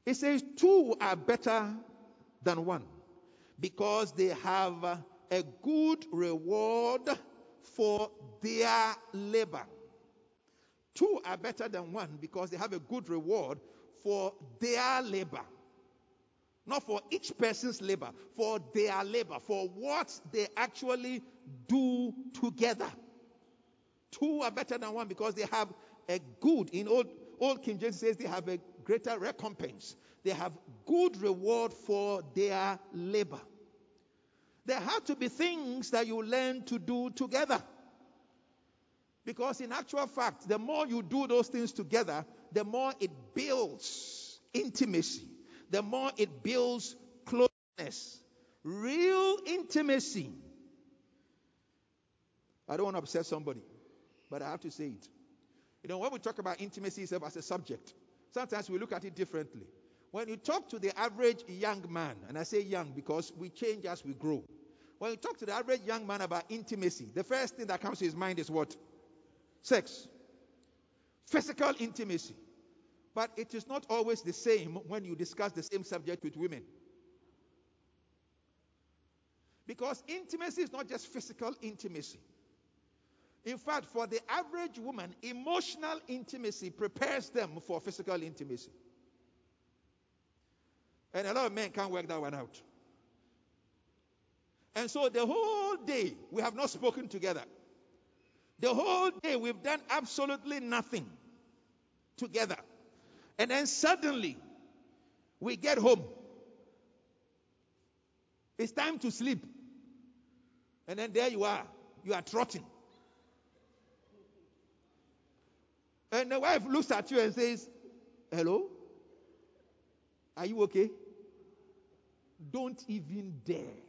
It says, Two are better than one because they have a good reward for their labor. Two are better than one because they have a good reward for their labor. Not for each person's labor, for their labor, for what they actually do together. Two are better than one because they have a good, in old, old King James says they have a greater recompense. They have good reward for their labor. There have to be things that you learn to do together. Because in actual fact, the more you do those things together, the more it builds intimacy, the more it builds closeness, real intimacy. I don't want to upset somebody, but I have to say it. You know, when we talk about intimacy as a subject, sometimes we look at it differently. When you talk to the average young man, and I say young because we change as we grow. When you talk to the average young man about intimacy, the first thing that comes to his mind is what? sex, physical intimacy. But it is not always the same when you discuss the same subject with women. Because intimacy is not just physical intimacy. In fact, for the average woman, emotional intimacy prepares them for physical intimacy. And a lot of men can't work that one out. And so the whole day we have not spoken together. The whole day we've done absolutely nothing together. And then suddenly we get home. It's time to sleep. And then there you are. You are trotting. And the wife looks at you and says, Hello? Are you okay? Don't even dare.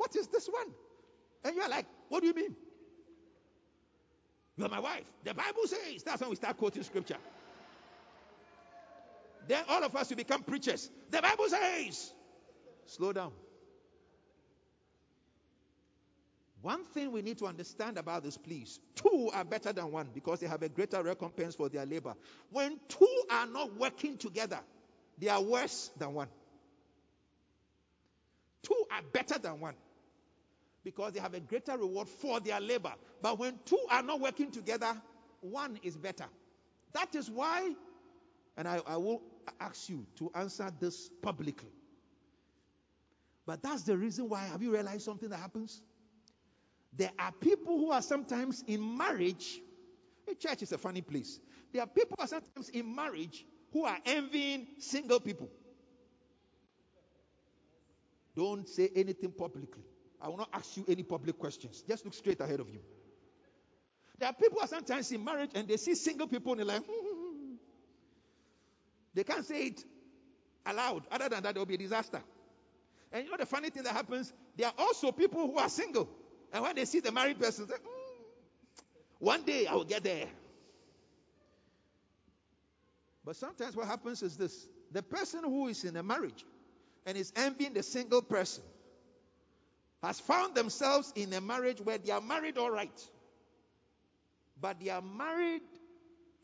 What is this one? And you're like, what do you mean? You're my wife. The Bible says. That's when we start quoting scripture. Then all of us will become preachers. The Bible says. Slow down. One thing we need to understand about this, please two are better than one because they have a greater recompense for their labor. When two are not working together, they are worse than one. Two are better than one because they have a greater reward for their labor. But when two are not working together, one is better. That is why, and I, I will ask you to answer this publicly. But that's the reason why. Have you realized something that happens? There are people who are sometimes in marriage. A church is a funny place. There are people who are sometimes in marriage who are envying single people. Don't say anything publicly. I will not ask you any public questions. Just look straight ahead of you. There are people who sometimes in marriage and they see single people and they're like, hmm. they can't say it aloud. Other than that, there will be a disaster. And you know the funny thing that happens? There are also people who are single. And when they see the married person, they mm, one day I will get there. But sometimes what happens is this the person who is in a marriage and is envying the single person has found themselves in a marriage where they are married all right. But they are married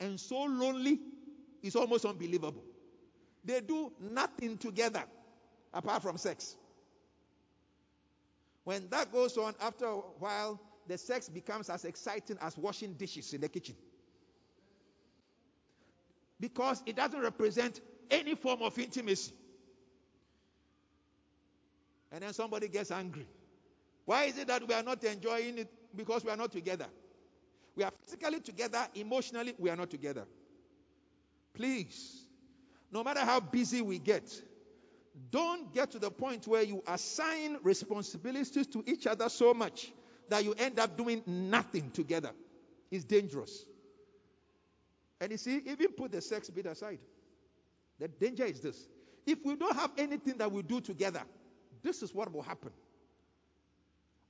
and so lonely, it's almost unbelievable. They do nothing together apart from sex. When that goes on, after a while, the sex becomes as exciting as washing dishes in the kitchen. Because it doesn't represent any form of intimacy. And then somebody gets angry. Why is it that we are not enjoying it? Because we are not together. We are physically together, emotionally, we are not together. Please, no matter how busy we get, don't get to the point where you assign responsibilities to each other so much that you end up doing nothing together. It's dangerous. And you see, even put the sex bit aside. The danger is this. If we don't have anything that we do together, this is what will happen.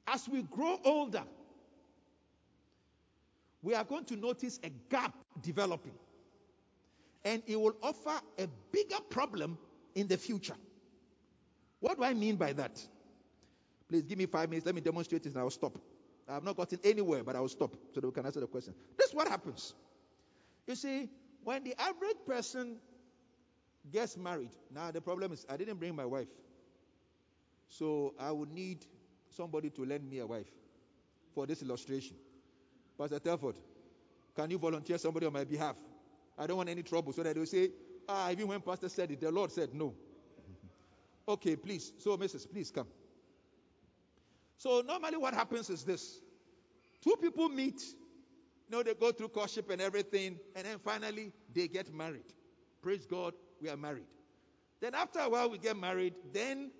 As we grow older, we are going to notice a gap developing. And it will offer a bigger problem in the future. What do I mean by that? Please give me five minutes. Let me demonstrate this and I'll stop. I have not gotten anywhere, but I will stop so that we can answer the question. This is what happens. You see, when the average person gets married, now the problem is I didn't bring my wife. So I would need somebody to lend me a wife for this illustration. Pastor Telford, can you volunteer somebody on my behalf? I don't want any trouble so that they will say, ah, even when Pastor said it, the Lord said no. Okay, please. So, Mrs., please come. So, normally what happens is this two people meet, you know, they go through courtship and everything, and then finally they get married. Praise God, we are married. Then, after a while, we get married. Then,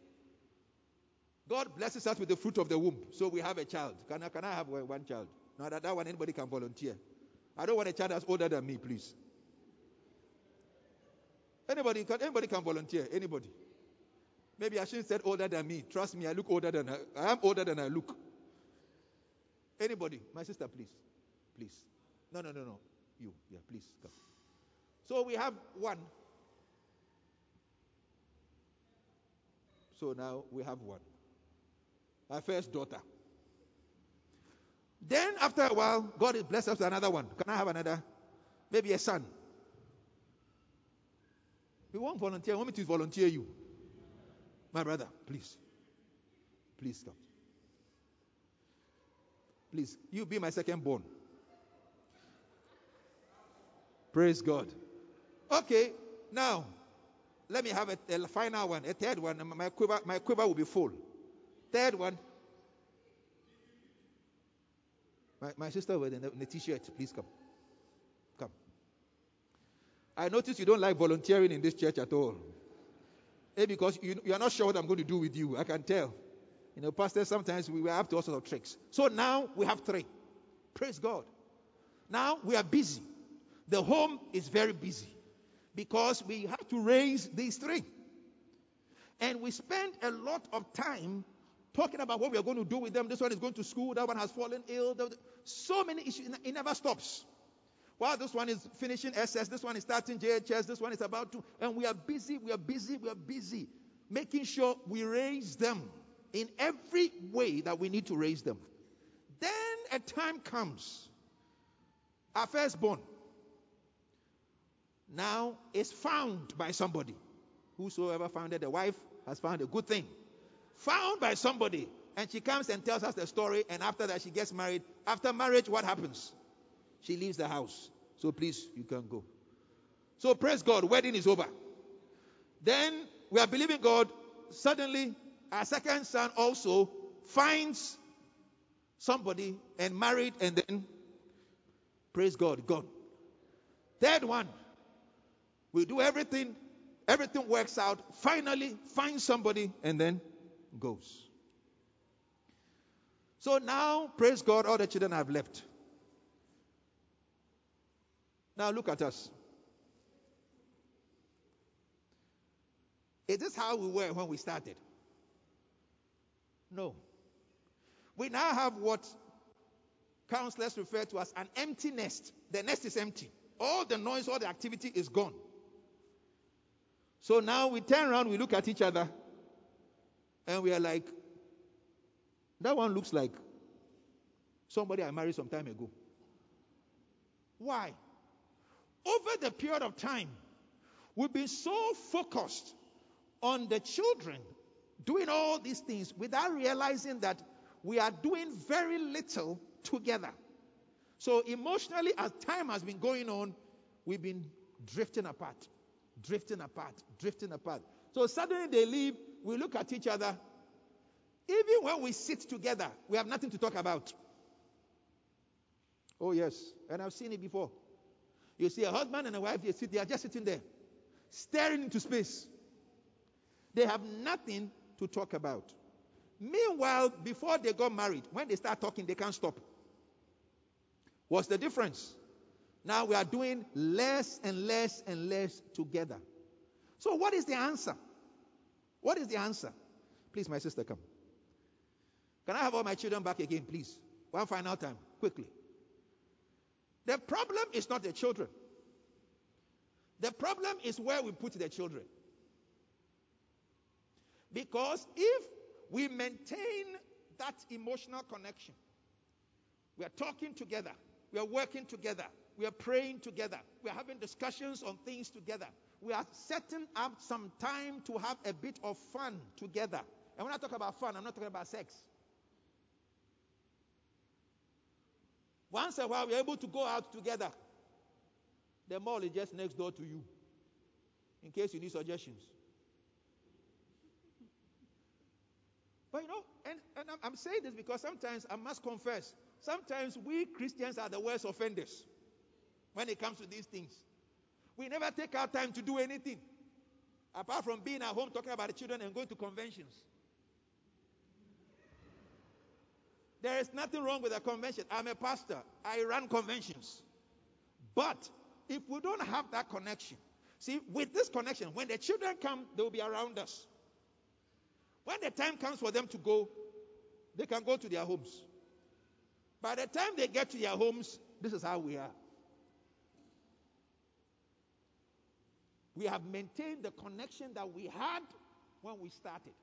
God blesses us with the fruit of the womb. So, we have a child. Can I, can I have one child? Now, that, that one, anybody can volunteer. I don't want a child that's older than me, please. Anybody can, anybody can volunteer. Anybody. Maybe I shouldn't say older than me. Trust me, I look older than I, I am older than I look. Anybody? My sister, please. Please. No, no, no, no. You. Yeah, please come. So we have one. So now we have one. My first daughter. Then after a while, God is blessed us with another one. Can I have another? Maybe a son. We won't volunteer. Want me to volunteer you. My brother, please. Please come. Please, you be my second born. Praise God. Okay, now let me have a, a, final one, a third one. My quiver, my quiver will be full. Third one. My, my sister with the, the t-shirt, please come. Come. I notice you don't like volunteering in this church at all. Maybe because you, you are not sure what I'm going to do with you. I can tell. You know, pastors, sometimes we have to all sorts of tricks. So now we have three. Praise God. Now we are busy. The home is very busy because we have to raise these three. And we spend a lot of time talking about what we are going to do with them. This one is going to school, that one has fallen ill. So many issues. It never stops. While this one is finishing SS, this one is starting JHS, this one is about to, and we are busy, we are busy, we are busy making sure we raise them in every way that we need to raise them. Then a time comes, our firstborn now is found by somebody. Whosoever founded a wife has found a good thing. Found by somebody. And she comes and tells us the story, and after that, she gets married. After marriage, what happens? She leaves the house. So please, you can go. So praise God, wedding is over. Then we are believing God. Suddenly, our second son also finds somebody and married, and then praise God, God. Third one, we do everything, everything works out. Finally, find somebody, and then goes. So now, praise God, all the children have left. Now look at us. Is this how we were when we started? No. We now have what counselors refer to as an empty nest. The nest is empty. All the noise, all the activity is gone. So now we turn around, we look at each other, and we are like, that one looks like somebody I married some time ago. Why? Over the period of time, we've been so focused on the children doing all these things without realizing that we are doing very little together. So, emotionally, as time has been going on, we've been drifting apart, drifting apart, drifting apart. So, suddenly they leave, we look at each other. Even when we sit together, we have nothing to talk about. Oh, yes. And I've seen it before. You see a husband and a wife, they, sit, they are just sitting there, staring into space. They have nothing to talk about. Meanwhile, before they got married, when they start talking, they can't stop. What's the difference? Now we are doing less and less and less together. So, what is the answer? What is the answer? Please, my sister, come. Can I have all my children back again, please? One final time, quickly. The problem is not the children. The problem is where we put the children. Because if we maintain that emotional connection, we are talking together, we are working together, we are praying together, we are having discussions on things together, we are setting up some time to have a bit of fun together. And when I talk about fun, I'm not talking about sex. Once in a while, we're able to go out together. The mall is just next door to you, in case you need suggestions. But you know, and, and I'm, I'm saying this because sometimes I must confess, sometimes we Christians are the worst offenders when it comes to these things. We never take our time to do anything apart from being at home talking about the children and going to conventions. There is nothing wrong with a convention. I'm a pastor, I run conventions. But if we don't have that connection, see, with this connection, when the children come, they will be around us. When the time comes for them to go, they can go to their homes. By the time they get to their homes, this is how we are. We have maintained the connection that we had when we started.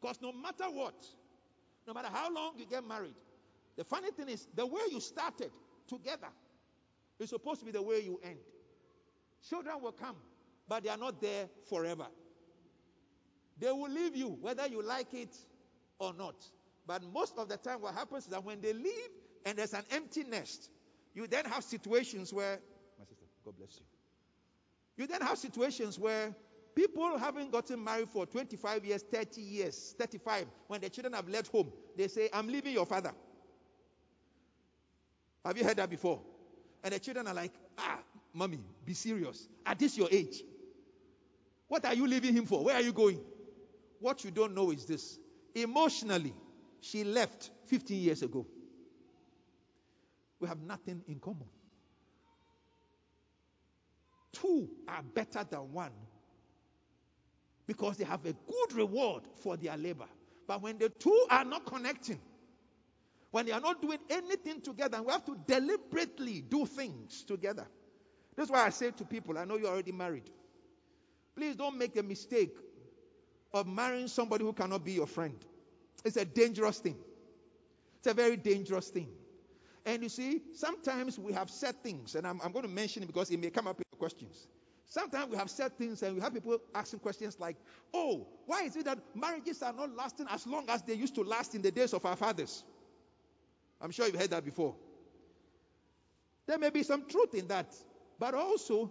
Because no matter what, no matter how long you get married, the funny thing is, the way you started together is supposed to be the way you end. Children will come, but they are not there forever. They will leave you, whether you like it or not. But most of the time, what happens is that when they leave and there's an empty nest, you then have situations where, my sister, God bless you. You then have situations where people haven't gotten married for 25 years, 30 years, 35, when the children have left home, they say, I'm leaving your father. Have you heard that before? And the children are like, ah, mommy, be serious. At this your age, what are you leaving him for? Where are you going? What you don't know is this. Emotionally, she left 15 years ago. We have nothing in common. Two are better than one because they have a good reward for their labor. But when the two are not connecting, when they are not doing anything together, we have to deliberately do things together. That's why I say to people, I know you're already married. Please don't make the mistake of marrying somebody who cannot be your friend. It's a dangerous thing. It's a very dangerous thing. And you see, sometimes we have said things, and I'm, I'm going to mention it because it may come up questions. Sometimes we have said things and we have people asking questions like, oh, why is it that marriages are not lasting as long as they used to last in the days of our fathers? I'm sure you've heard that before. There may be some truth in that, but also,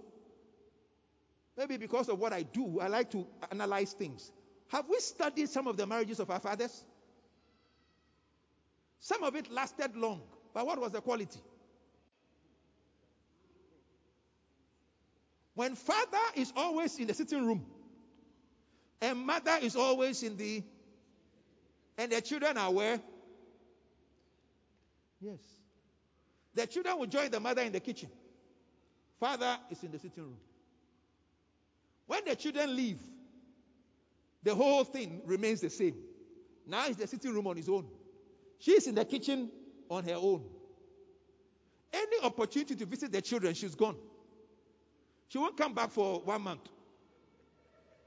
maybe because of what I do, I like to analyze things. Have we studied some of the marriages of our fathers? Some of it lasted long, but what was the quality? When father is always in the sitting room and mother is always in the and the children are where? Yes. The children will join the mother in the kitchen. Father is in the sitting room. When the children leave, the whole thing remains the same. Now he's the sitting room on his own. She's in the kitchen on her own. Any opportunity to visit the children, she's gone. She won't come back for one month.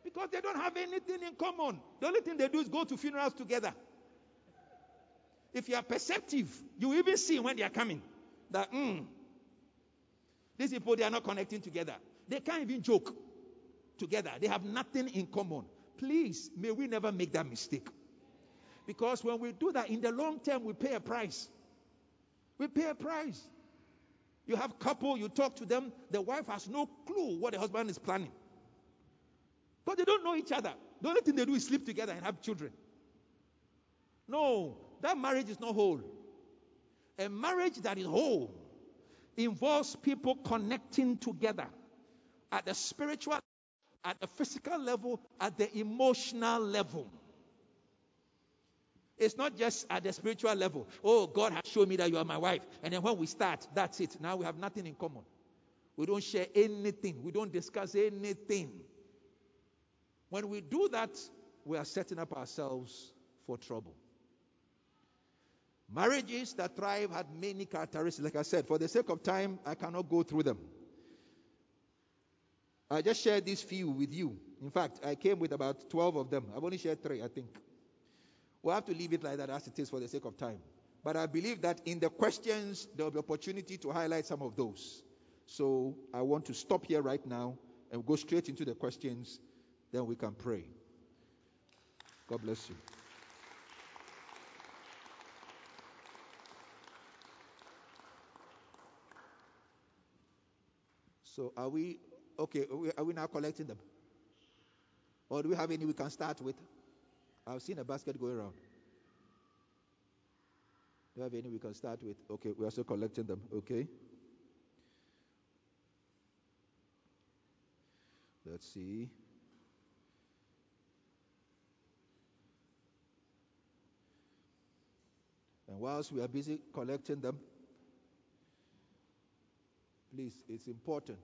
Because they don't have anything in common. The only thing they do is go to funerals together. If you are perceptive, you even see when they are coming that, mm, these people, they are not connecting together. They can't even joke together. They have nothing in common. Please, may we never make that mistake. Because when we do that in the long term, we pay a price. We pay a price. You have couple, you talk to them, the wife has no clue what the husband is planning. But they don't know each other. The only thing they do is sleep together and have children. No, that marriage is not whole. A marriage that is whole involves people connecting together at the spiritual, at the physical level, at the emotional level. It's not just at the spiritual level. Oh, God has shown me that you are my wife. And then when we start, that's it. Now we have nothing in common. We don't share anything. We don't discuss anything. When we do that, we are setting up ourselves for trouble. Marriages that thrive had many characteristics. Like I said, for the sake of time, I cannot go through them. I just shared these few with you. In fact, I came with about 12 of them. I've only shared three, I think. We'll have to leave it like that as it is for the sake of time. But I believe that in the questions, there will be opportunity to highlight some of those. So I want to stop here right now and go straight into the questions. Then we can pray. God bless you. So are we okay? Are we now collecting them? Or do we have any we can start with? I've seen a basket going around. Do you have any we can start with? Okay, we are still collecting them. Okay. Let's see. And whilst we are busy collecting them, please, it's important.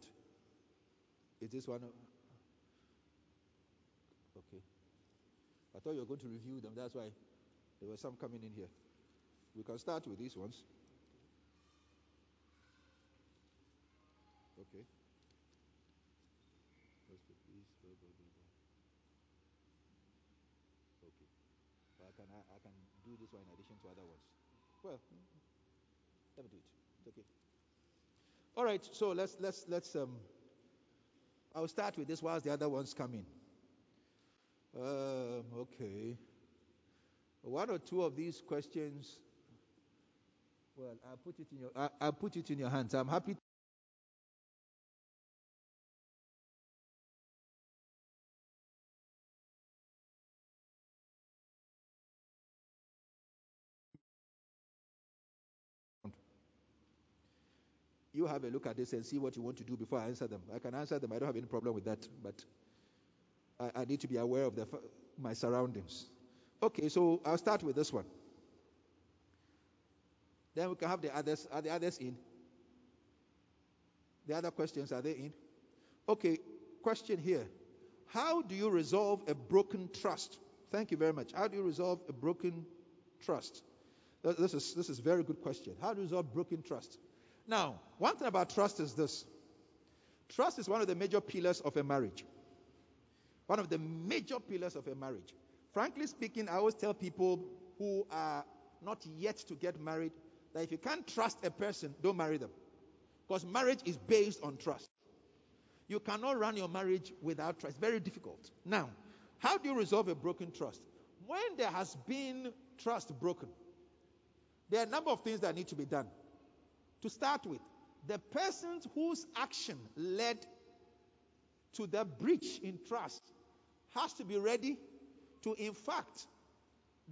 Is this one? Okay. I thought you were going to review them. That's why there were some coming in here. We can start with these ones. Okay. Okay. But I can I, I can do this one in addition to other ones. Well, let me do it. It's okay. All right. So let's let's let's um. I'll start with this whilst the other ones come in. Um, okay. One or two of these questions. Well, I'll put it in your. I, I'll put it in your hands. I'm happy. You have a look at this and see what you want to do before I answer them. I can answer them. I don't have any problem with that, but I, I need to be aware of the, my surroundings. Okay, so I'll start with this one. Then we can have the others. Are the others in? The other questions, are they in? Okay, question here. How do you resolve a broken trust? Thank you very much. How do you resolve a broken trust? This is, this is a very good question. How do you resolve broken trust? Now, one thing about trust is this trust is one of the major pillars of a marriage. One of the major pillars of a marriage. Frankly speaking, I always tell people who are not yet to get married that if you can't trust a person, don't marry them. Because marriage is based on trust. You cannot run your marriage without trust. Very difficult. Now, how do you resolve a broken trust? When there has been trust broken, there are a number of things that need to be done. To start with, the person whose action led to the breach in trust has to be ready to, in fact,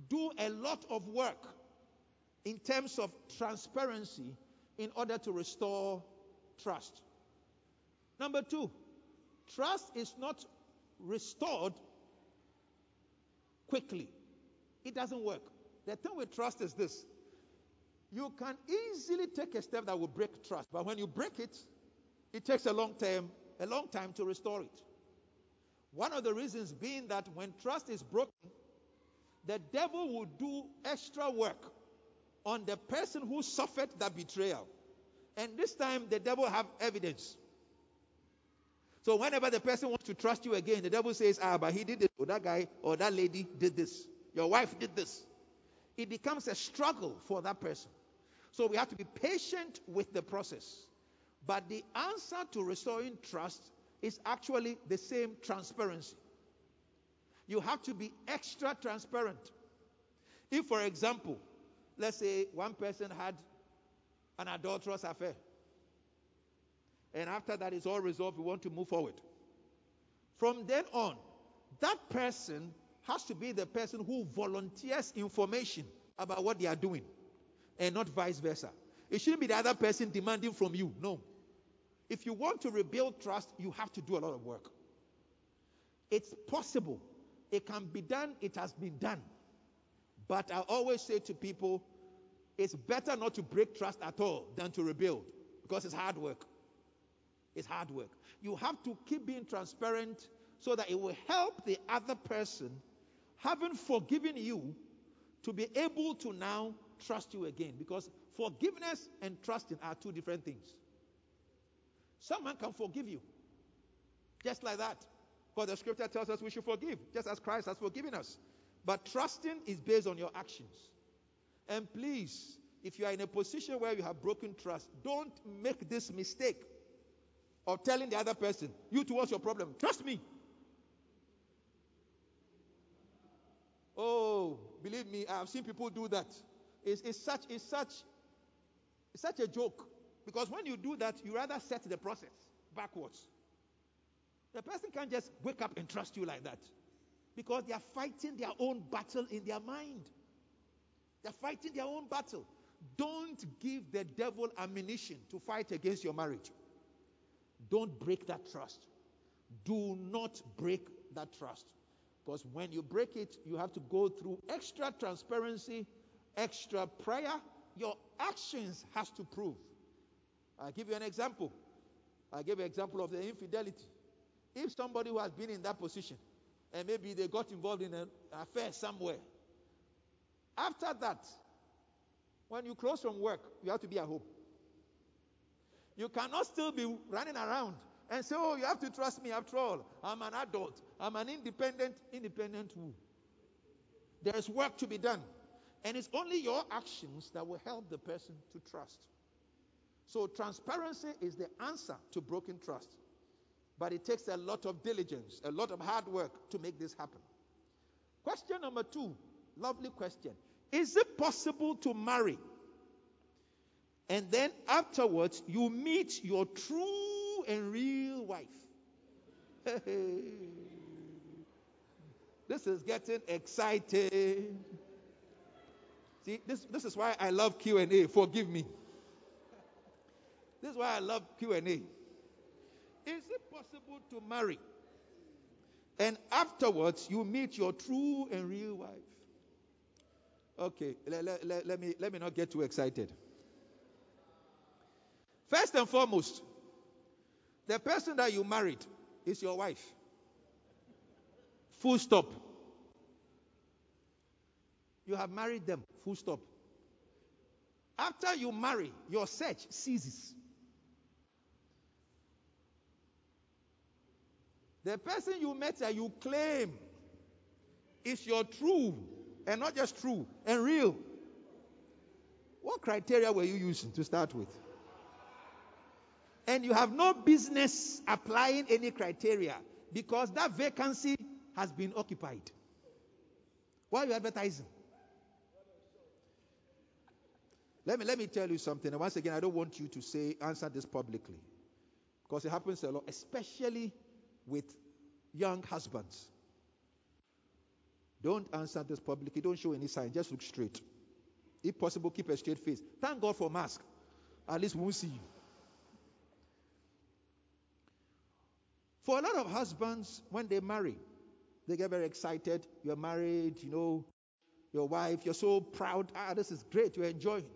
do a lot of work in terms of transparency in order to restore trust. Number two, trust is not restored quickly. It doesn't work. The thing with trust is this you can easily take a step that will break trust, but when you break it, it takes a long time, a long time to restore it. One of the reasons being that when trust is broken, the devil will do extra work on the person who suffered that betrayal. And this time the devil have evidence. So whenever the person wants to trust you again, the devil says, ah, but he did this, or that guy or that lady did this. Your wife did this. It becomes a struggle for that person. So we have to be patient with the process. But the answer to restoring trust is actually the same transparency. You have to be extra transparent. If, for example, let's say one person had an adulterous affair, and after that is all resolved, we want to move forward. From then on, that person has to be the person who volunteers information about what they are doing and not vice versa. It shouldn't be the other person demanding from you. No. If you want to rebuild trust, you have to do a lot of work. It's possible. It can be done. It has been done. But I always say to people, it's better not to break trust at all than to rebuild because it's hard work. It's hard work. You have to keep being transparent so that it will help the other person, having forgiven you, to be able to now trust you again. Because forgiveness and trusting are two different things. Someone can forgive you. Just like that. For the scripture tells us we should forgive, just as Christ has forgiven us. But trusting is based on your actions. And please, if you are in a position where you have broken trust, don't make this mistake of telling the other person, you towards your problem. Trust me. Oh, believe me, I have seen people do that. It's, it's such, it's such, it's such a joke. Because when you do that, you rather set the process backwards. The person can't just wake up and trust you like that. Because they are fighting their own battle in their mind. They're fighting their own battle. Don't give the devil ammunition to fight against your marriage. Don't break that trust. Do not break that trust. Because when you break it, you have to go through extra transparency, extra prayer. Your actions has to prove I'll give you an example. Give you an example of the infidelity. If somebody who has been in that position and maybe they got involved in an affair somewhere, after that, when you close from work, you have to be at home. You cannot still be running around and say, Oh, you have to trust me after all. I'm an adult. I'm an independent, independent who? There's work to be done. And it's only your actions that will help the person to trust. So transparency is the answer to broken trust. But it takes a lot of diligence, a lot of hard work to make this happen. Question number two, lovely question. Is it possible to marry and then afterwards you meet your true and real wife? this is getting exciting. See, this, this is why I love Q&A. Forgive me. This is why I love Q&A. Is it possible to marry and afterwards you meet your true and real wife? Okay, let, let, let, me, let me not get too excited. First and foremost, the person that you married is your wife. Full stop. You have married them. Full stop. After you marry, your search ceases. The person you met and you claim is your true and not just true and real What criteria were you using to start with? And you have no business applying any criteria because that vacancy has been occupied. Why are you advertising? Let me, let me tell you something. And once again, I don't want you to say, answer this publicly. Because it happens a lot, especially with young husbands. Don't answer this publicly. Don't show any sign. Just look straight. If possible, keep a straight face. Thank God for mask. At least we won't see you. For a lot of husbands, when they marry, they get very excited. You're married, you know, your wife, you're so proud. Ah, this is great. You're enjoying.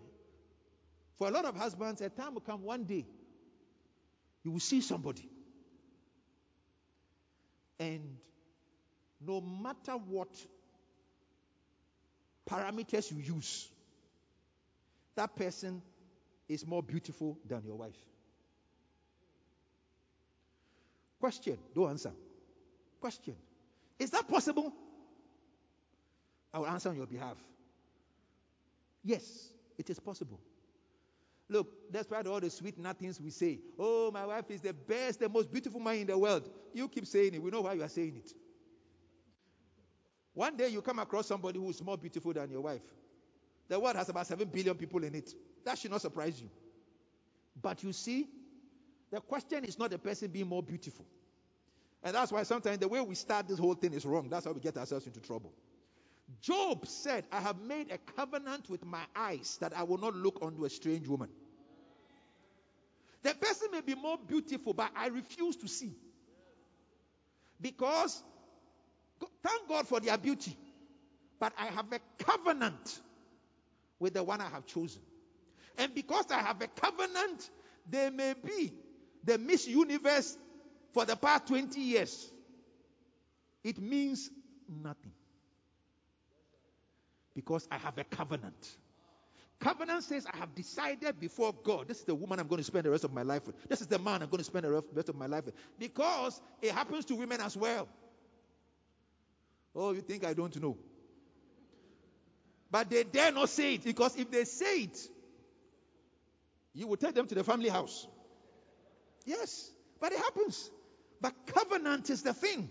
For a lot of husbands, a time will come one day, you will see somebody. And no matter what parameters you use, that person is more beautiful than your wife. Question, don't answer. Question Is that possible? I will answer on your behalf. Yes, it is possible. Look, despite all the sweet nothings we say, oh, my wife is the best, the most beautiful man in the world. You keep saying it. We know why you are saying it. One day you come across somebody who is more beautiful than your wife. The world has about 7 billion people in it. That should not surprise you. But you see, the question is not the person being more beautiful. And that's why sometimes the way we start this whole thing is wrong. That's how we get ourselves into trouble. Job said, I have made a covenant with my eyes that I will not look unto a strange woman. The person may be more beautiful, but I refuse to see. Because, thank God for their beauty, but I have a covenant with the one I have chosen. And because I have a covenant, they may be the Miss Universe for the past 20 years. It means nothing. Because I have a covenant. Covenant says, I have decided before God, this is the woman I'm going to spend the rest of my life with. This is the man I'm going to spend the rest of my life with. Because it happens to women as well. Oh, you think I don't know? But they dare not say it because if they say it, you will take them to the family house. Yes, but it happens. But covenant is the thing.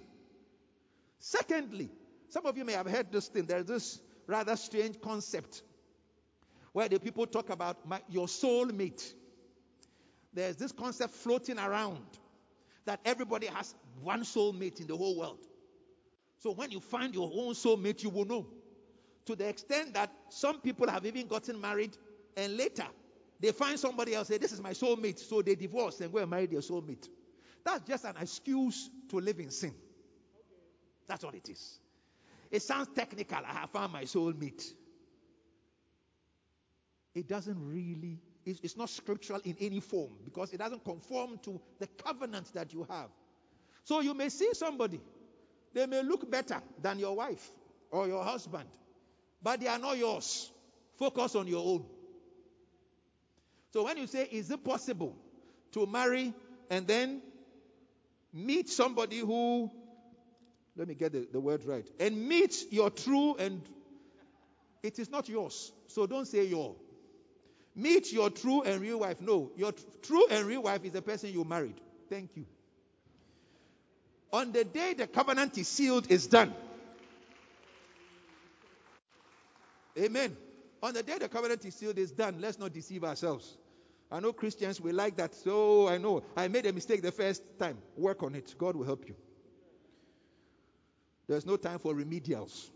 Secondly, some of you may have heard this thing. There's this rather strange concept where the people talk about my, your soul mate. There's this concept floating around that everybody has one soul mate in the whole world. So when you find your own soul mate, you will know. To the extent that some people have even gotten married and later they find somebody else, say, This is my soul mate. So they divorce and go and marry their soul mate. That's just an excuse to live in sin. That's all it is. It sounds technical. I have found my soul mate it doesn't really, it's, it's not scriptural in any form because it doesn't conform to the covenant that you have. So you may see somebody, they may look better than your wife or your husband, but they are not yours. Focus on your own. So when you say, is it possible to marry and then meet somebody who, let me get the, the word right, and meet your true and it is not yours. So don't say your. Meet your true and real wife. No, your tr- true and real wife is the person you married. Thank you. On the day the covenant is sealed, is done. Amen. On the day the covenant is sealed, is done. Let's not deceive ourselves. I know Christians will like that. So I know I made a mistake the first time. Work on it. God will help you. There's no time for remedials.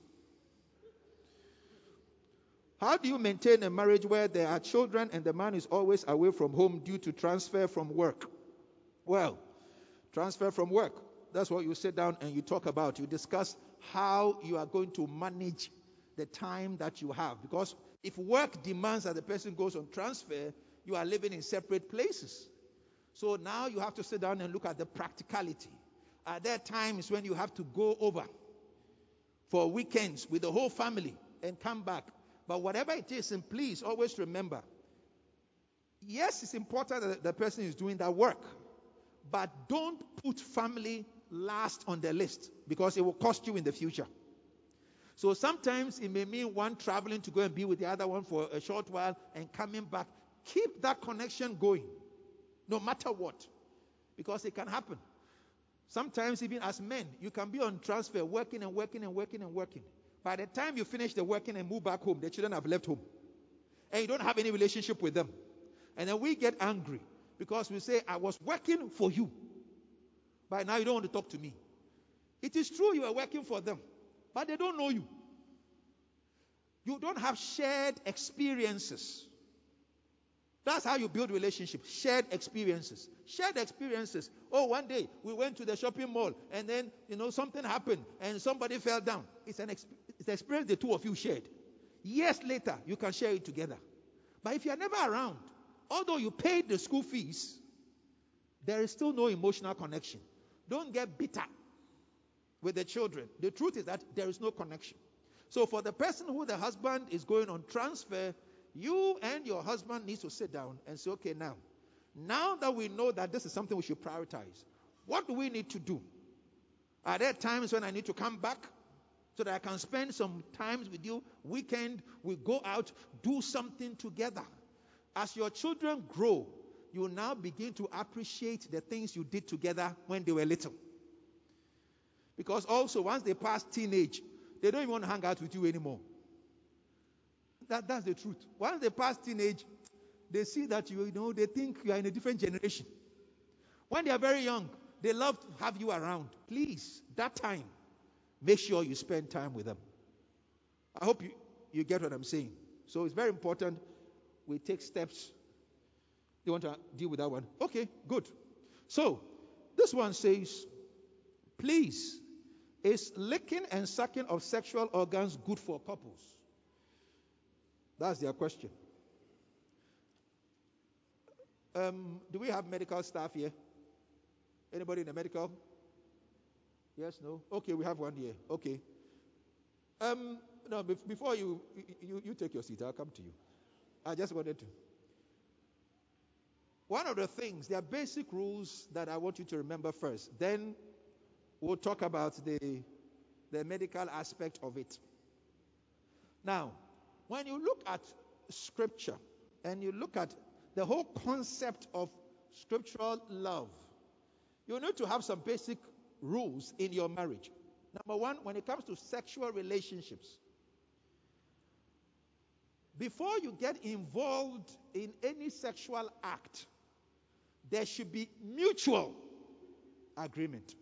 How do you maintain a marriage where there are children and the man is always away from home due to transfer from work? Well, transfer from work. That's what you sit down and you talk about. You discuss how you are going to manage the time that you have. Because if work demands that the person goes on transfer, you are living in separate places. So now you have to sit down and look at the practicality. Are there times when you have to go over for weekends with the whole family and come back? But whatever it is, and please always remember yes, it's important that the person is doing that work, but don't put family last on the list because it will cost you in the future. So sometimes it may mean one traveling to go and be with the other one for a short while and coming back. Keep that connection going, no matter what, because it can happen. Sometimes, even as men, you can be on transfer, working and working and working and working. By the time you finish the working and move back home, the children have left home. And you don't have any relationship with them. And then we get angry because we say, I was working for you. But now you don't want to talk to me. It is true you are working for them, but they don't know you. You don't have shared experiences. That's how you build relationships. Shared experiences. Shared experiences. Oh, one day we went to the shopping mall and then, you know, something happened and somebody fell down. It's an, exp- it's an experience the two of you shared. Years later, you can share it together. But if you're never around, although you paid the school fees, there is still no emotional connection. Don't get bitter with the children. The truth is that there is no connection. So for the person who the husband is going on transfer, you and your husband needs to sit down and say, okay, now, now that we know that this is something we should prioritize, what do we need to do? Are there times when I need to come back so that I can spend some times with you? Weekend, we go out, do something together. As your children grow, you now begin to appreciate the things you did together when they were little. Because also, once they pass teenage, they don't even want to hang out with you anymore. That, that's the truth. Once they pass teenage, they see that you, you know, they think you are in a different generation. When they are very young, they love to have you around. Please, that time, make sure you spend time with them. I hope you, you get what I'm saying. So it's very important we take steps. You want to deal with that one? Okay, good. So this one says, please, is licking and sucking of sexual organs good for couples? That's their question. Um, do we have medical staff here? Anybody in the medical? Yes, no? Okay, we have one here. Okay. Um, no, before you, you, you take your seat, I'll come to you. I just wanted to. One of the things, there are basic rules that I want you to remember first. Then we'll talk about the, the medical aspect of it. Now, when you look at scripture and you look at the whole concept of scriptural love, you need to have some basic rules in your marriage. Number one, when it comes to sexual relationships, before you get involved in any sexual act, there should be mutual agreement.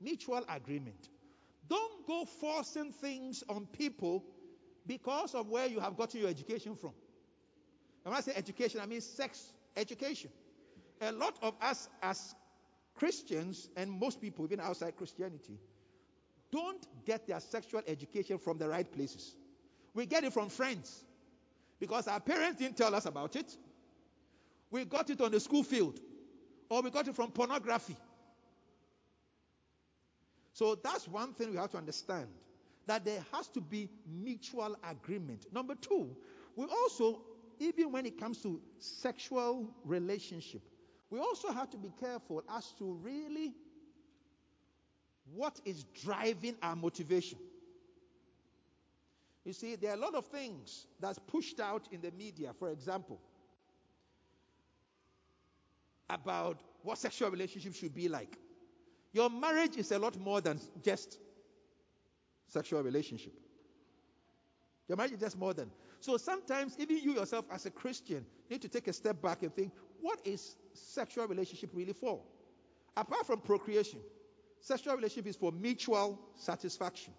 Mutual agreement. Don't go forcing things on people because of where you have gotten your education from. And when I say education, I mean sex education. A lot of us as Christians, and most people, even outside Christianity, don't get their sexual education from the right places. We get it from friends because our parents didn't tell us about it. We got it on the school field, or we got it from pornography. So that's one thing we have to understand that there has to be mutual agreement. Number two, we also, even when it comes to sexual relationship, we also have to be careful as to really what is driving our motivation. You see, there are a lot of things that's pushed out in the media, for example, about what sexual relationship should be like. Your marriage is a lot more than just sexual relationship. Your marriage is just more than. So sometimes, even you yourself as a Christian need to take a step back and think, what is sexual relationship really for? Apart from procreation, sexual relationship is for mutual satisfaction.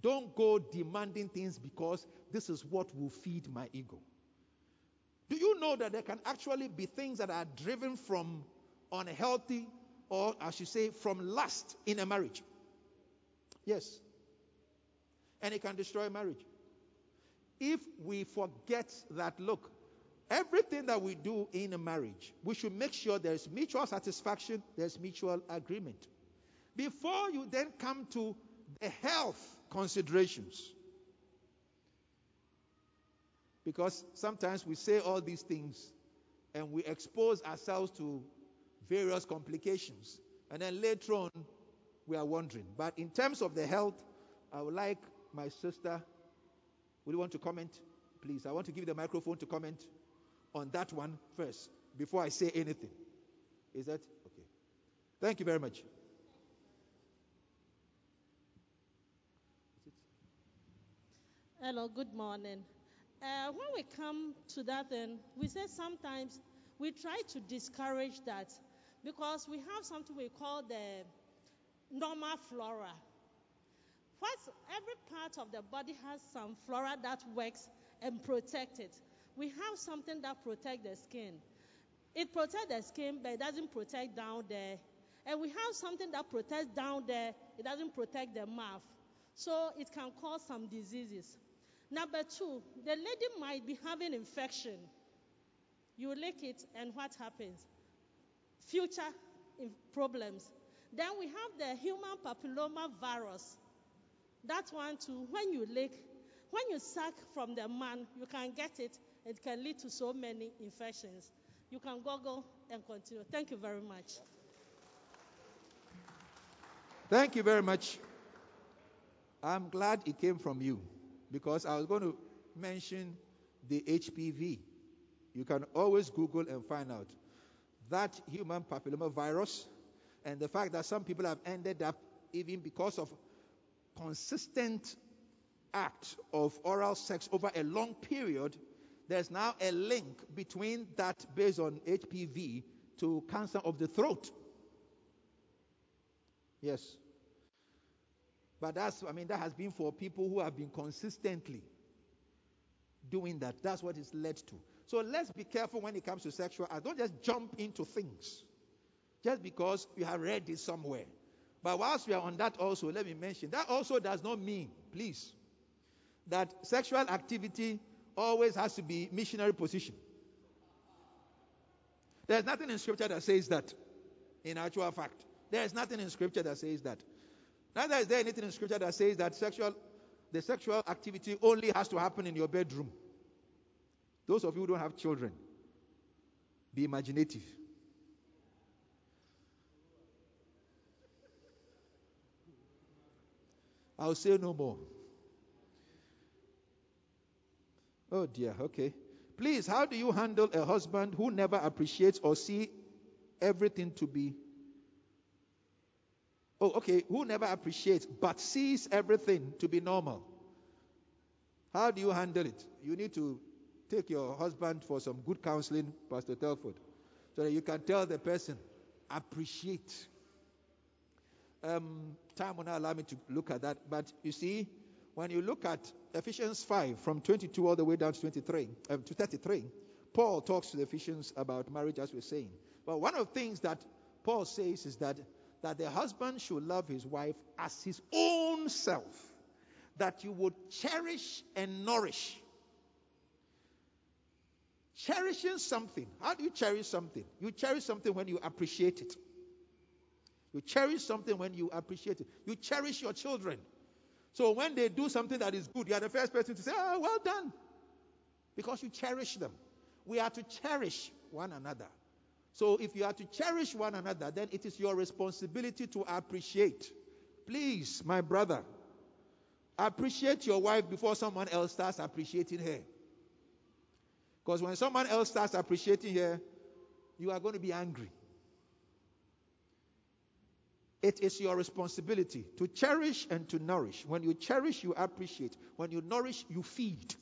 Don't go demanding things because this is what will feed my ego. Do you know that there can actually be things that are driven from unhealthy, or I should say, from lust in a marriage? Yes. And it can destroy marriage. If we forget that, look, everything that we do in a marriage, we should make sure there's mutual satisfaction, there's mutual agreement. Before you then come to the health considerations. Because sometimes we say all these things and we expose ourselves to various complications. And then later on, we are wondering. But in terms of the health, I would like my sister. Would you want to comment? Please, I want to give the microphone to comment on that one first before I say anything. Is that okay? Thank you very much. Hello, good morning. Uh, when we come to that, then we say sometimes we try to discourage that because we have something we call the normal flora. First, every part of the body has some flora that works and protect it. We have something that protects the skin. It protects the skin, but it doesn't protect down there. And we have something that protects down there, it doesn't protect the mouth. So it can cause some diseases. Number two, the lady might be having infection. You lick it, and what happens? Future problems. Then we have the human papilloma virus. That one too, when you lick, when you suck from the man, you can get it. It can lead to so many infections. You can Google and continue. Thank you very much. Thank you very much. I'm glad it came from you because I was going to mention the HPV. You can always Google and find out that human papilloma virus and the fact that some people have ended up even because of consistent act of oral sex over a long period there's now a link between that based on HPV to cancer of the throat. Yes. But that's, I mean, that has been for people who have been consistently doing that. That's what it's led to. So let's be careful when it comes to sexual I Don't just jump into things just because you have read it somewhere. But whilst we are on that also, let me mention that also does not mean, please, that sexual activity always has to be missionary position. There's nothing in scripture that says that, in actual fact. There is nothing in scripture that says that. Neither is there anything in scripture that says that sexual the sexual activity only has to happen in your bedroom. Those of you who don't have children, be imaginative. I'll say no more. Oh dear, okay. Please, how do you handle a husband who never appreciates or see everything to be Oh, okay, who never appreciates but sees everything to be normal? How do you handle it? You need to take your husband for some good counseling, Pastor Telford, so that you can tell the person, appreciate. Um, time will not allow me to look at that, but you see, when you look at Ephesians 5 from 22 all the way down to 23 um, to 33, Paul talks to the Ephesians about marriage, as we're saying. But one of the things that Paul says is that that the husband should love his wife as his own self, that you would cherish and nourish. Cherishing something. How do you cherish something? You cherish something when you appreciate it. You cherish something when you appreciate it. You cherish your children. So when they do something that is good, you are the first person to say, Oh, well done. Because you cherish them. We are to cherish one another. So if you are to cherish one another, then it is your responsibility to appreciate. Please, my brother, appreciate your wife before someone else starts appreciating her. Because when someone else starts appreciating her, you are going to be angry. It is your responsibility to cherish and to nourish. When you cherish, you appreciate. When you nourish, you feed.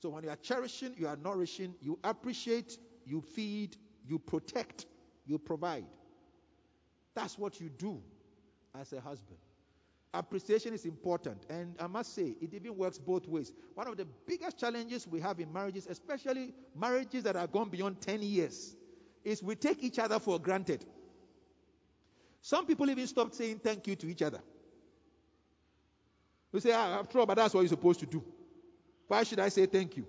So when you are cherishing, you are nourishing, you appreciate, you feed, you protect, you provide. That's what you do as a husband. Appreciation is important, and I must say, it even works both ways. One of the biggest challenges we have in marriages, especially marriages that are gone beyond 10 years, is we take each other for granted. Some people even stopped saying thank you to each other. We say, ah, after all, but that's what you're supposed to do. Why should I say thank you?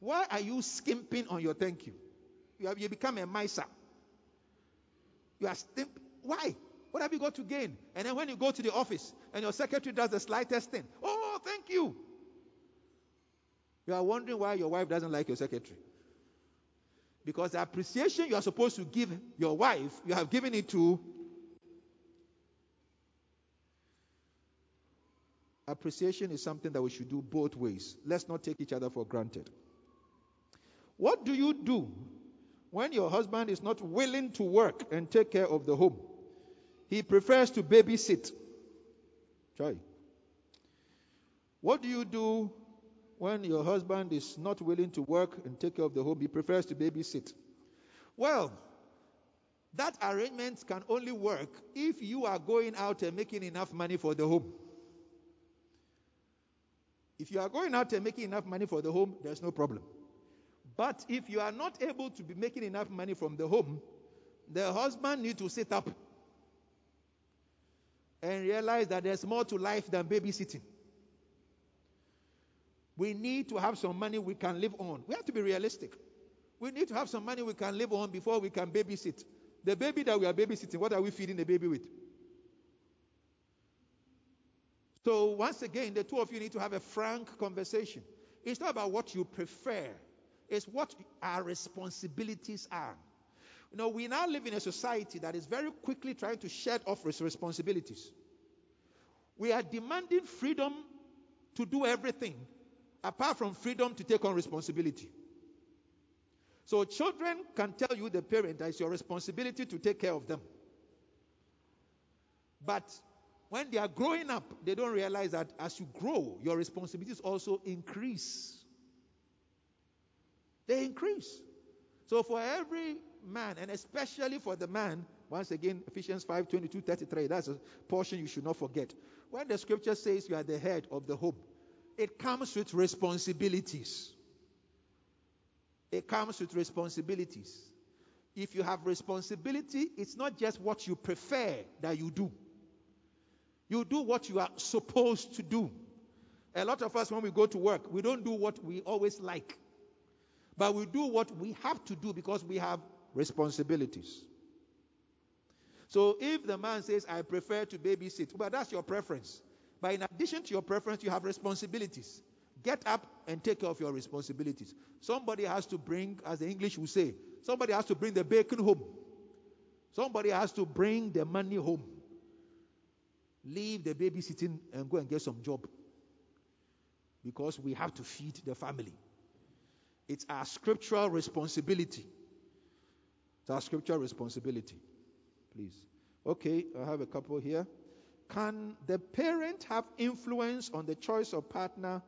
Why are you skimping on your thank you? You have you become a miser. You are stimp- why? What have you got to gain? And then when you go to the office and your secretary does the slightest thing, oh, thank you. You are wondering why your wife doesn't like your secretary. Because the appreciation you are supposed to give your wife, you have given it to appreciation is something that we should do both ways. Let's not take each other for granted. What do you do when your husband is not willing to work and take care of the home? He prefers to babysit. Try. What do you do when your husband is not willing to work and take care of the home? He prefers to babysit. Well, that arrangement can only work if you are going out and making enough money for the home. If you are going out and making enough money for the home, there's no problem. But if you are not able to be making enough money from the home, the husband needs to sit up and realize that there's more to life than babysitting. We need to have some money we can live on. We have to be realistic. We need to have some money we can live on before we can babysit. The baby that we are babysitting, what are we feeding the baby with? So, once again, the two of you need to have a frank conversation. It's not about what you prefer, it's what our responsibilities are. You know, we now live in a society that is very quickly trying to shed off its responsibilities. We are demanding freedom to do everything apart from freedom to take on responsibility. So children can tell you, the parent, that it's your responsibility to take care of them. But when they are growing up, they don't realize that as you grow, your responsibilities also increase. They increase. So for every man, and especially for the man, once again, Ephesians 5 22 33, that's a portion you should not forget. When the scripture says you are the head of the home, it comes with responsibilities. It comes with responsibilities. If you have responsibility, it's not just what you prefer that you do. You do what you are supposed to do. A lot of us, when we go to work, we don't do what we always like. But we do what we have to do because we have responsibilities. So if the man says, I prefer to babysit, but that's your preference. But in addition to your preference, you have responsibilities. Get up and take care of your responsibilities. Somebody has to bring, as the English will say, somebody has to bring the bacon home. Somebody has to bring the money home. Leave the babysitting and go and get some job. Because we have to feed the family. It's our scriptural responsibility. It's our scriptural responsibility. Please. Okay, I have a couple here. Can the parent have influence on the choice of partner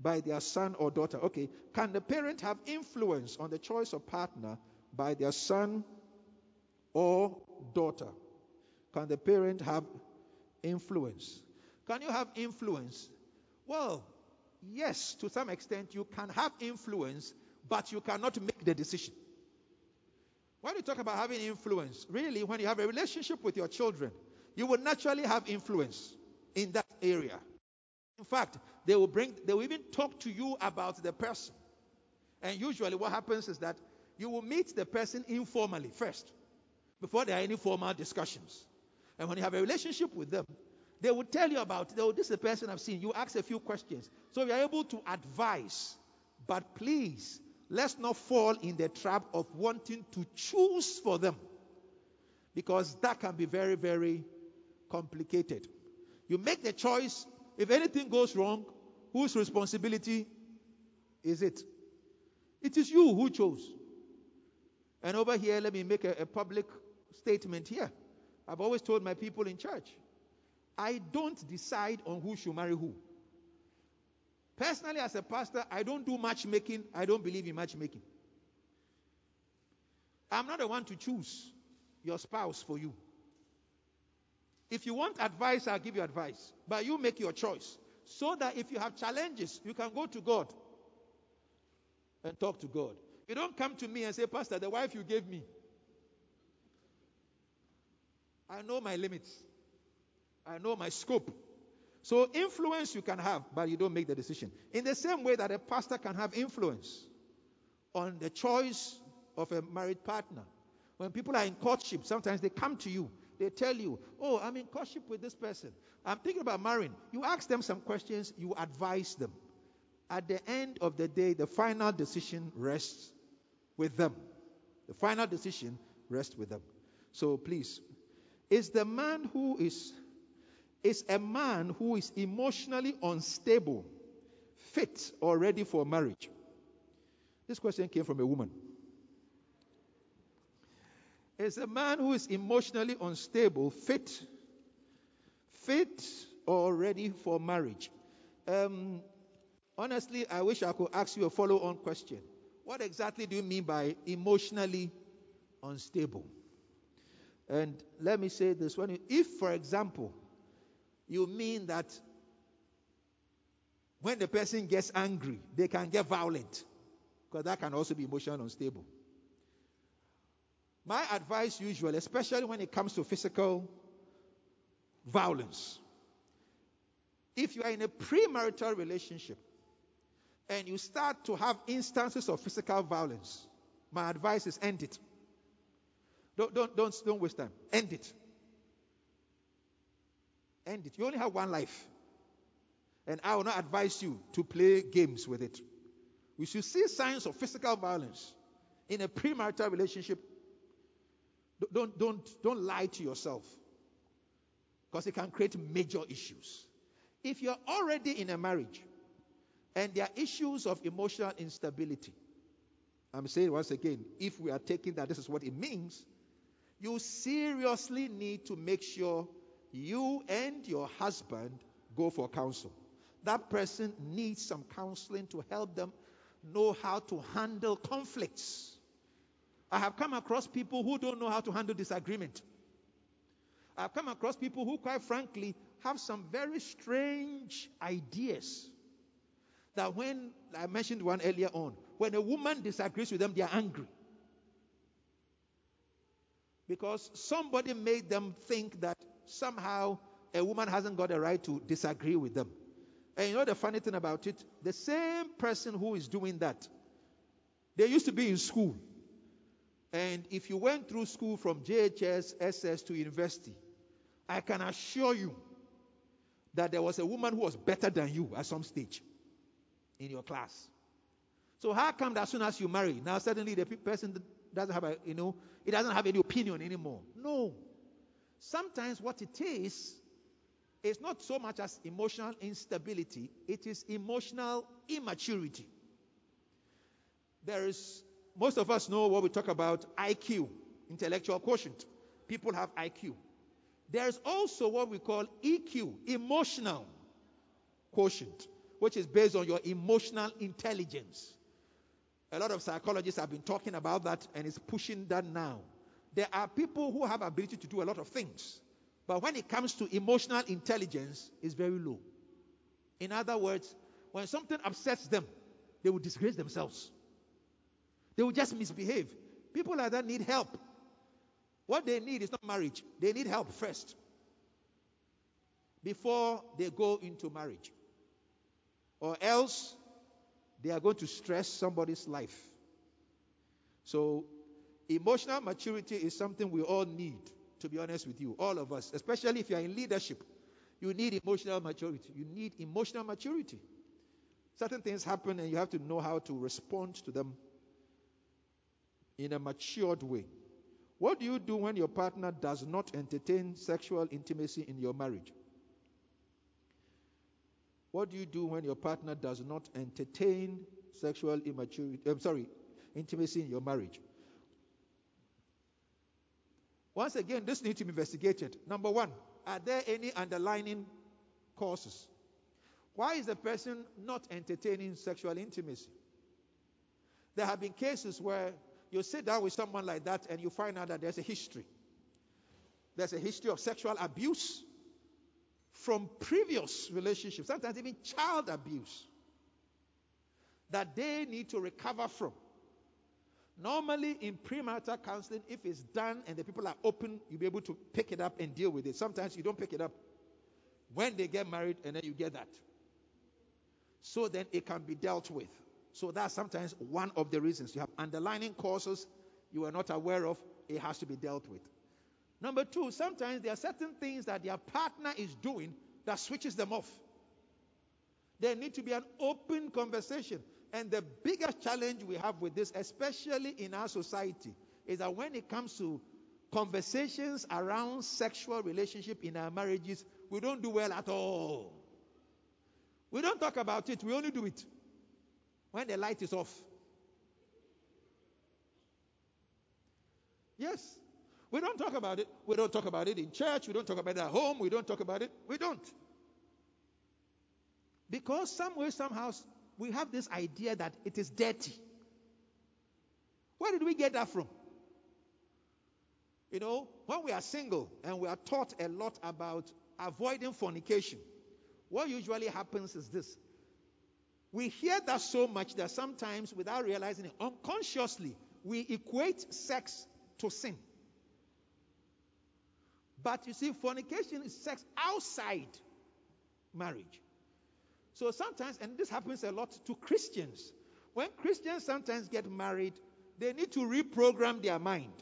by their son or daughter? Okay. Can the parent have influence on the choice of partner by their son or daughter? Can the parent have influence? Can you have influence? Well, yes, to some extent, you can have influence, but you cannot make the decision. When you talk about having influence, really, when you have a relationship with your children, you will naturally have influence in that area. In fact, they will bring, they will even talk to you about the person. And usually, what happens is that you will meet the person informally first, before there are any formal discussions. And when you have a relationship with them, they will tell you about, oh, this is the person I've seen. You ask a few questions. So you're able to advise. But please, let's not fall in the trap of wanting to choose for them. Because that can be very, very complicated. You make the choice. If anything goes wrong, whose responsibility is it? It is you who chose. And over here, let me make a, a public statement here. I've always told my people in church I don't decide on who should marry who. Personally, as a pastor, I don't do matchmaking. I don't believe in matchmaking. I'm not the one to choose your spouse for you. If you want advice, I'll give you advice. But you make your choice. So that if you have challenges, you can go to God and talk to God. You don't come to me and say, Pastor, the wife you gave me. I know my limits. I know my scope. So, influence you can have, but you don't make the decision. In the same way that a pastor can have influence on the choice of a married partner. When people are in courtship, sometimes they come to you. They tell you, Oh, I'm in courtship with this person. I'm thinking about marrying. You ask them some questions, you advise them. At the end of the day, the final decision rests with them. The final decision rests with them. So please, is the man who is Is a man who is emotionally unstable, fit or ready for marriage? This question came from a woman. Is a man who is emotionally unstable, fit, fit or ready for marriage? Um, honestly, I wish I could ask you a follow on question. What exactly do you mean by emotionally unstable? And let me say this when if, for example, you mean that when the person gets angry, they can get violent, because that can also be emotionally unstable. My advice, usually, especially when it comes to physical violence, if you are in a premarital relationship and you start to have instances of physical violence, my advice is end it. Don't, don't, don't, don't waste time. End it. End it. You only have one life. And I will not advise you to play games with it. We should see signs of physical violence in a premarital relationship. Don't, don't, don't lie to yourself because it can create major issues. If you're already in a marriage and there are issues of emotional instability, I'm saying once again, if we are taking that this is what it means, you seriously need to make sure you and your husband go for counsel. That person needs some counseling to help them know how to handle conflicts. I have come across people who don't know how to handle disagreement. I've come across people who, quite frankly, have some very strange ideas. That when, I mentioned one earlier on, when a woman disagrees with them, they are angry. Because somebody made them think that somehow a woman hasn't got a right to disagree with them. And you know the funny thing about it? The same person who is doing that, they used to be in school. And if you went through school from JHS, SS to university, I can assure you that there was a woman who was better than you at some stage in your class. So how come that as soon as you marry, now suddenly the person doesn't have a, you know, it doesn't have any opinion anymore? No. Sometimes what it is, is not so much as emotional instability, it is emotional immaturity. There is, most of us know what we talk about IQ, intellectual quotient. People have IQ. There's also what we call EQ, emotional quotient, which is based on your emotional intelligence. A lot of psychologists have been talking about that and is pushing that now. There are people who have ability to do a lot of things, but when it comes to emotional intelligence, it's very low. In other words, when something upsets them, they will disgrace themselves. They will just misbehave. People like that need help. What they need is not marriage, they need help first before they go into marriage. Or else they are going to stress somebody's life. So, emotional maturity is something we all need, to be honest with you, all of us, especially if you are in leadership. You need emotional maturity. You need emotional maturity. Certain things happen and you have to know how to respond to them in a matured way. What do you do when your partner does not entertain sexual intimacy in your marriage? What do you do when your partner does not entertain sexual immaturity? I'm sorry, intimacy in your marriage? Once again, this needs to be investigated. Number one, are there any underlying causes? Why is the person not entertaining sexual intimacy? There have been cases where you sit down with someone like that and you find out that there's a history. There's a history of sexual abuse from previous relationships, sometimes even child abuse, that they need to recover from. Normally, in premarital counseling, if it's done and the people are open, you'll be able to pick it up and deal with it. Sometimes you don't pick it up when they get married, and then you get that. So then it can be dealt with. So that's sometimes one of the reasons. You have underlying causes you are not aware of, it has to be dealt with. Number two, sometimes there are certain things that their partner is doing that switches them off. There need to be an open conversation. And the biggest challenge we have with this, especially in our society, is that when it comes to conversations around sexual relationship in our marriages, we don't do well at all. We don't talk about it, we only do it when the light is off. Yes. We don't talk about it. We don't talk about it in church. We don't talk about it at home. We don't talk about it. We don't. Because somewhere, somehow, we have this idea that it is dirty. Where did we get that from? You know, when we are single and we are taught a lot about avoiding fornication, what usually happens is this. We hear that so much that sometimes, without realizing it, unconsciously, we equate sex to sin. But you see, fornication is sex outside marriage. So sometimes, and this happens a lot to Christians, when Christians sometimes get married, they need to reprogram their mind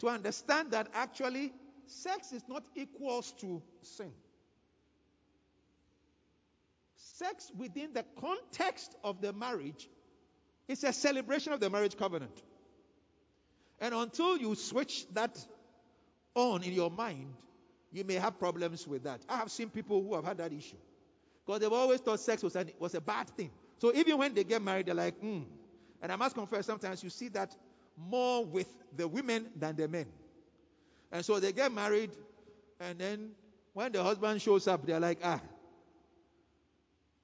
to understand that actually sex is not equals to sin. Sex within the context of the marriage is a celebration of the marriage covenant. And until you switch that on in your mind, you may have problems with that. I have seen people who have had that issue. Because they've always thought sex was, an, was a bad thing. So even when they get married, they're like, hmm. And I must confess, sometimes you see that more with the women than the men. And so they get married, and then when the husband shows up, they're like, ah,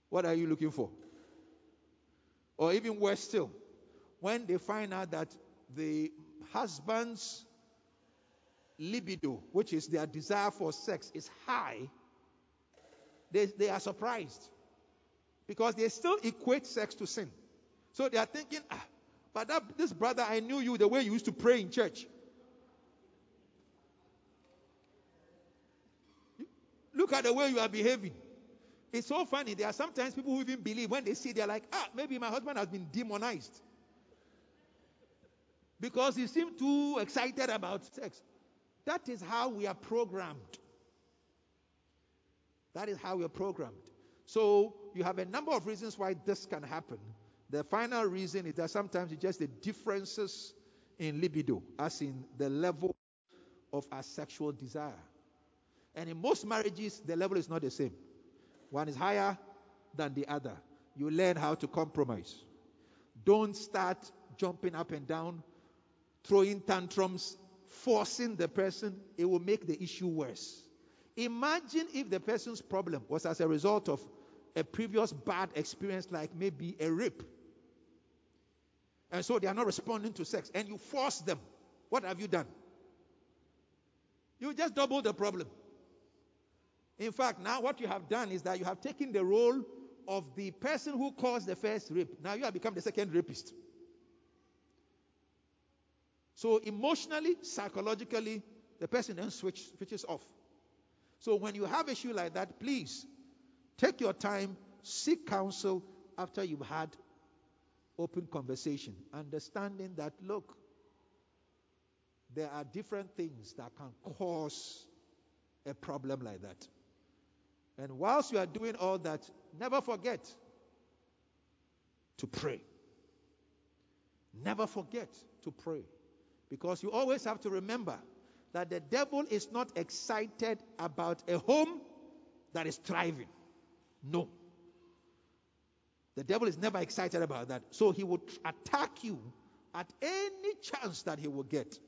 what are you looking for? Or even worse still, when they find out that the husband's libido, which is their desire for sex, is high, they, they are surprised because they still equate sex to sin. So they are thinking, ah, but that, this brother, I knew you the way you used to pray in church. Look at the way you are behaving. It's so funny. There are sometimes people who even believe when they see, they're like, ah, maybe my husband has been demonized. Because he seemed too excited about sex. That is how we are programmed. That is how we are programmed. So you have a number of reasons why this can happen. The final reason is that sometimes it's just the differences in libido, as in the level of our sexual desire. And in most marriages, the level is not the same. One is higher than the other. You learn how to compromise. Don't start jumping up and down, throwing tantrums, forcing the person. It will make the issue worse. Imagine if the person's problem was as a result of a previous bad experience, like maybe a rape. And so they are not responding to sex, and you force them. What have you done? You just double the problem. In fact, now what you have done is that you have taken the role of the person who caused the first rape. Now you have become the second rapist. So emotionally, psychologically, the person then switch, switches off. So when you have issue like that, please take your time, seek counsel after you've had open conversation, understanding that look, there are different things that can cause a problem like that. And whilst you are doing all that, never forget to pray. Never forget to pray. Because you always have to remember that the devil is not excited about a home that is thriving. No. The devil is never excited about that. So he will attack you at any chance that he will get.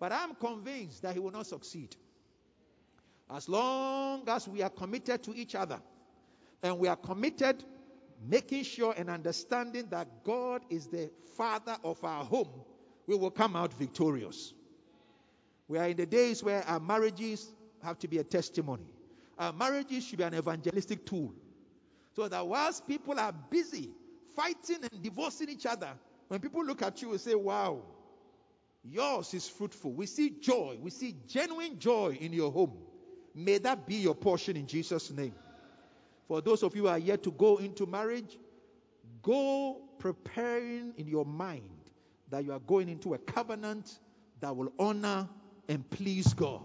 But I'm convinced that he will not succeed. As long as we are committed to each other and we are committed making sure and understanding that God is the father of our home, we will come out victorious. We are in the days where our marriages have to be a testimony. Our marriages should be an evangelistic tool. So that whilst people are busy fighting and divorcing each other, when people look at you and say, Wow, yours is fruitful. We see joy. We see genuine joy in your home. May that be your portion in Jesus' name. For those of you who are yet to go into marriage, go preparing in your mind that you are going into a covenant that will honor and please God.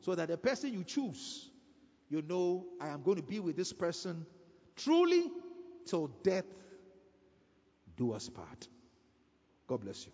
So that the person you choose, you know, I am going to be with this person truly till death do us part. God bless you.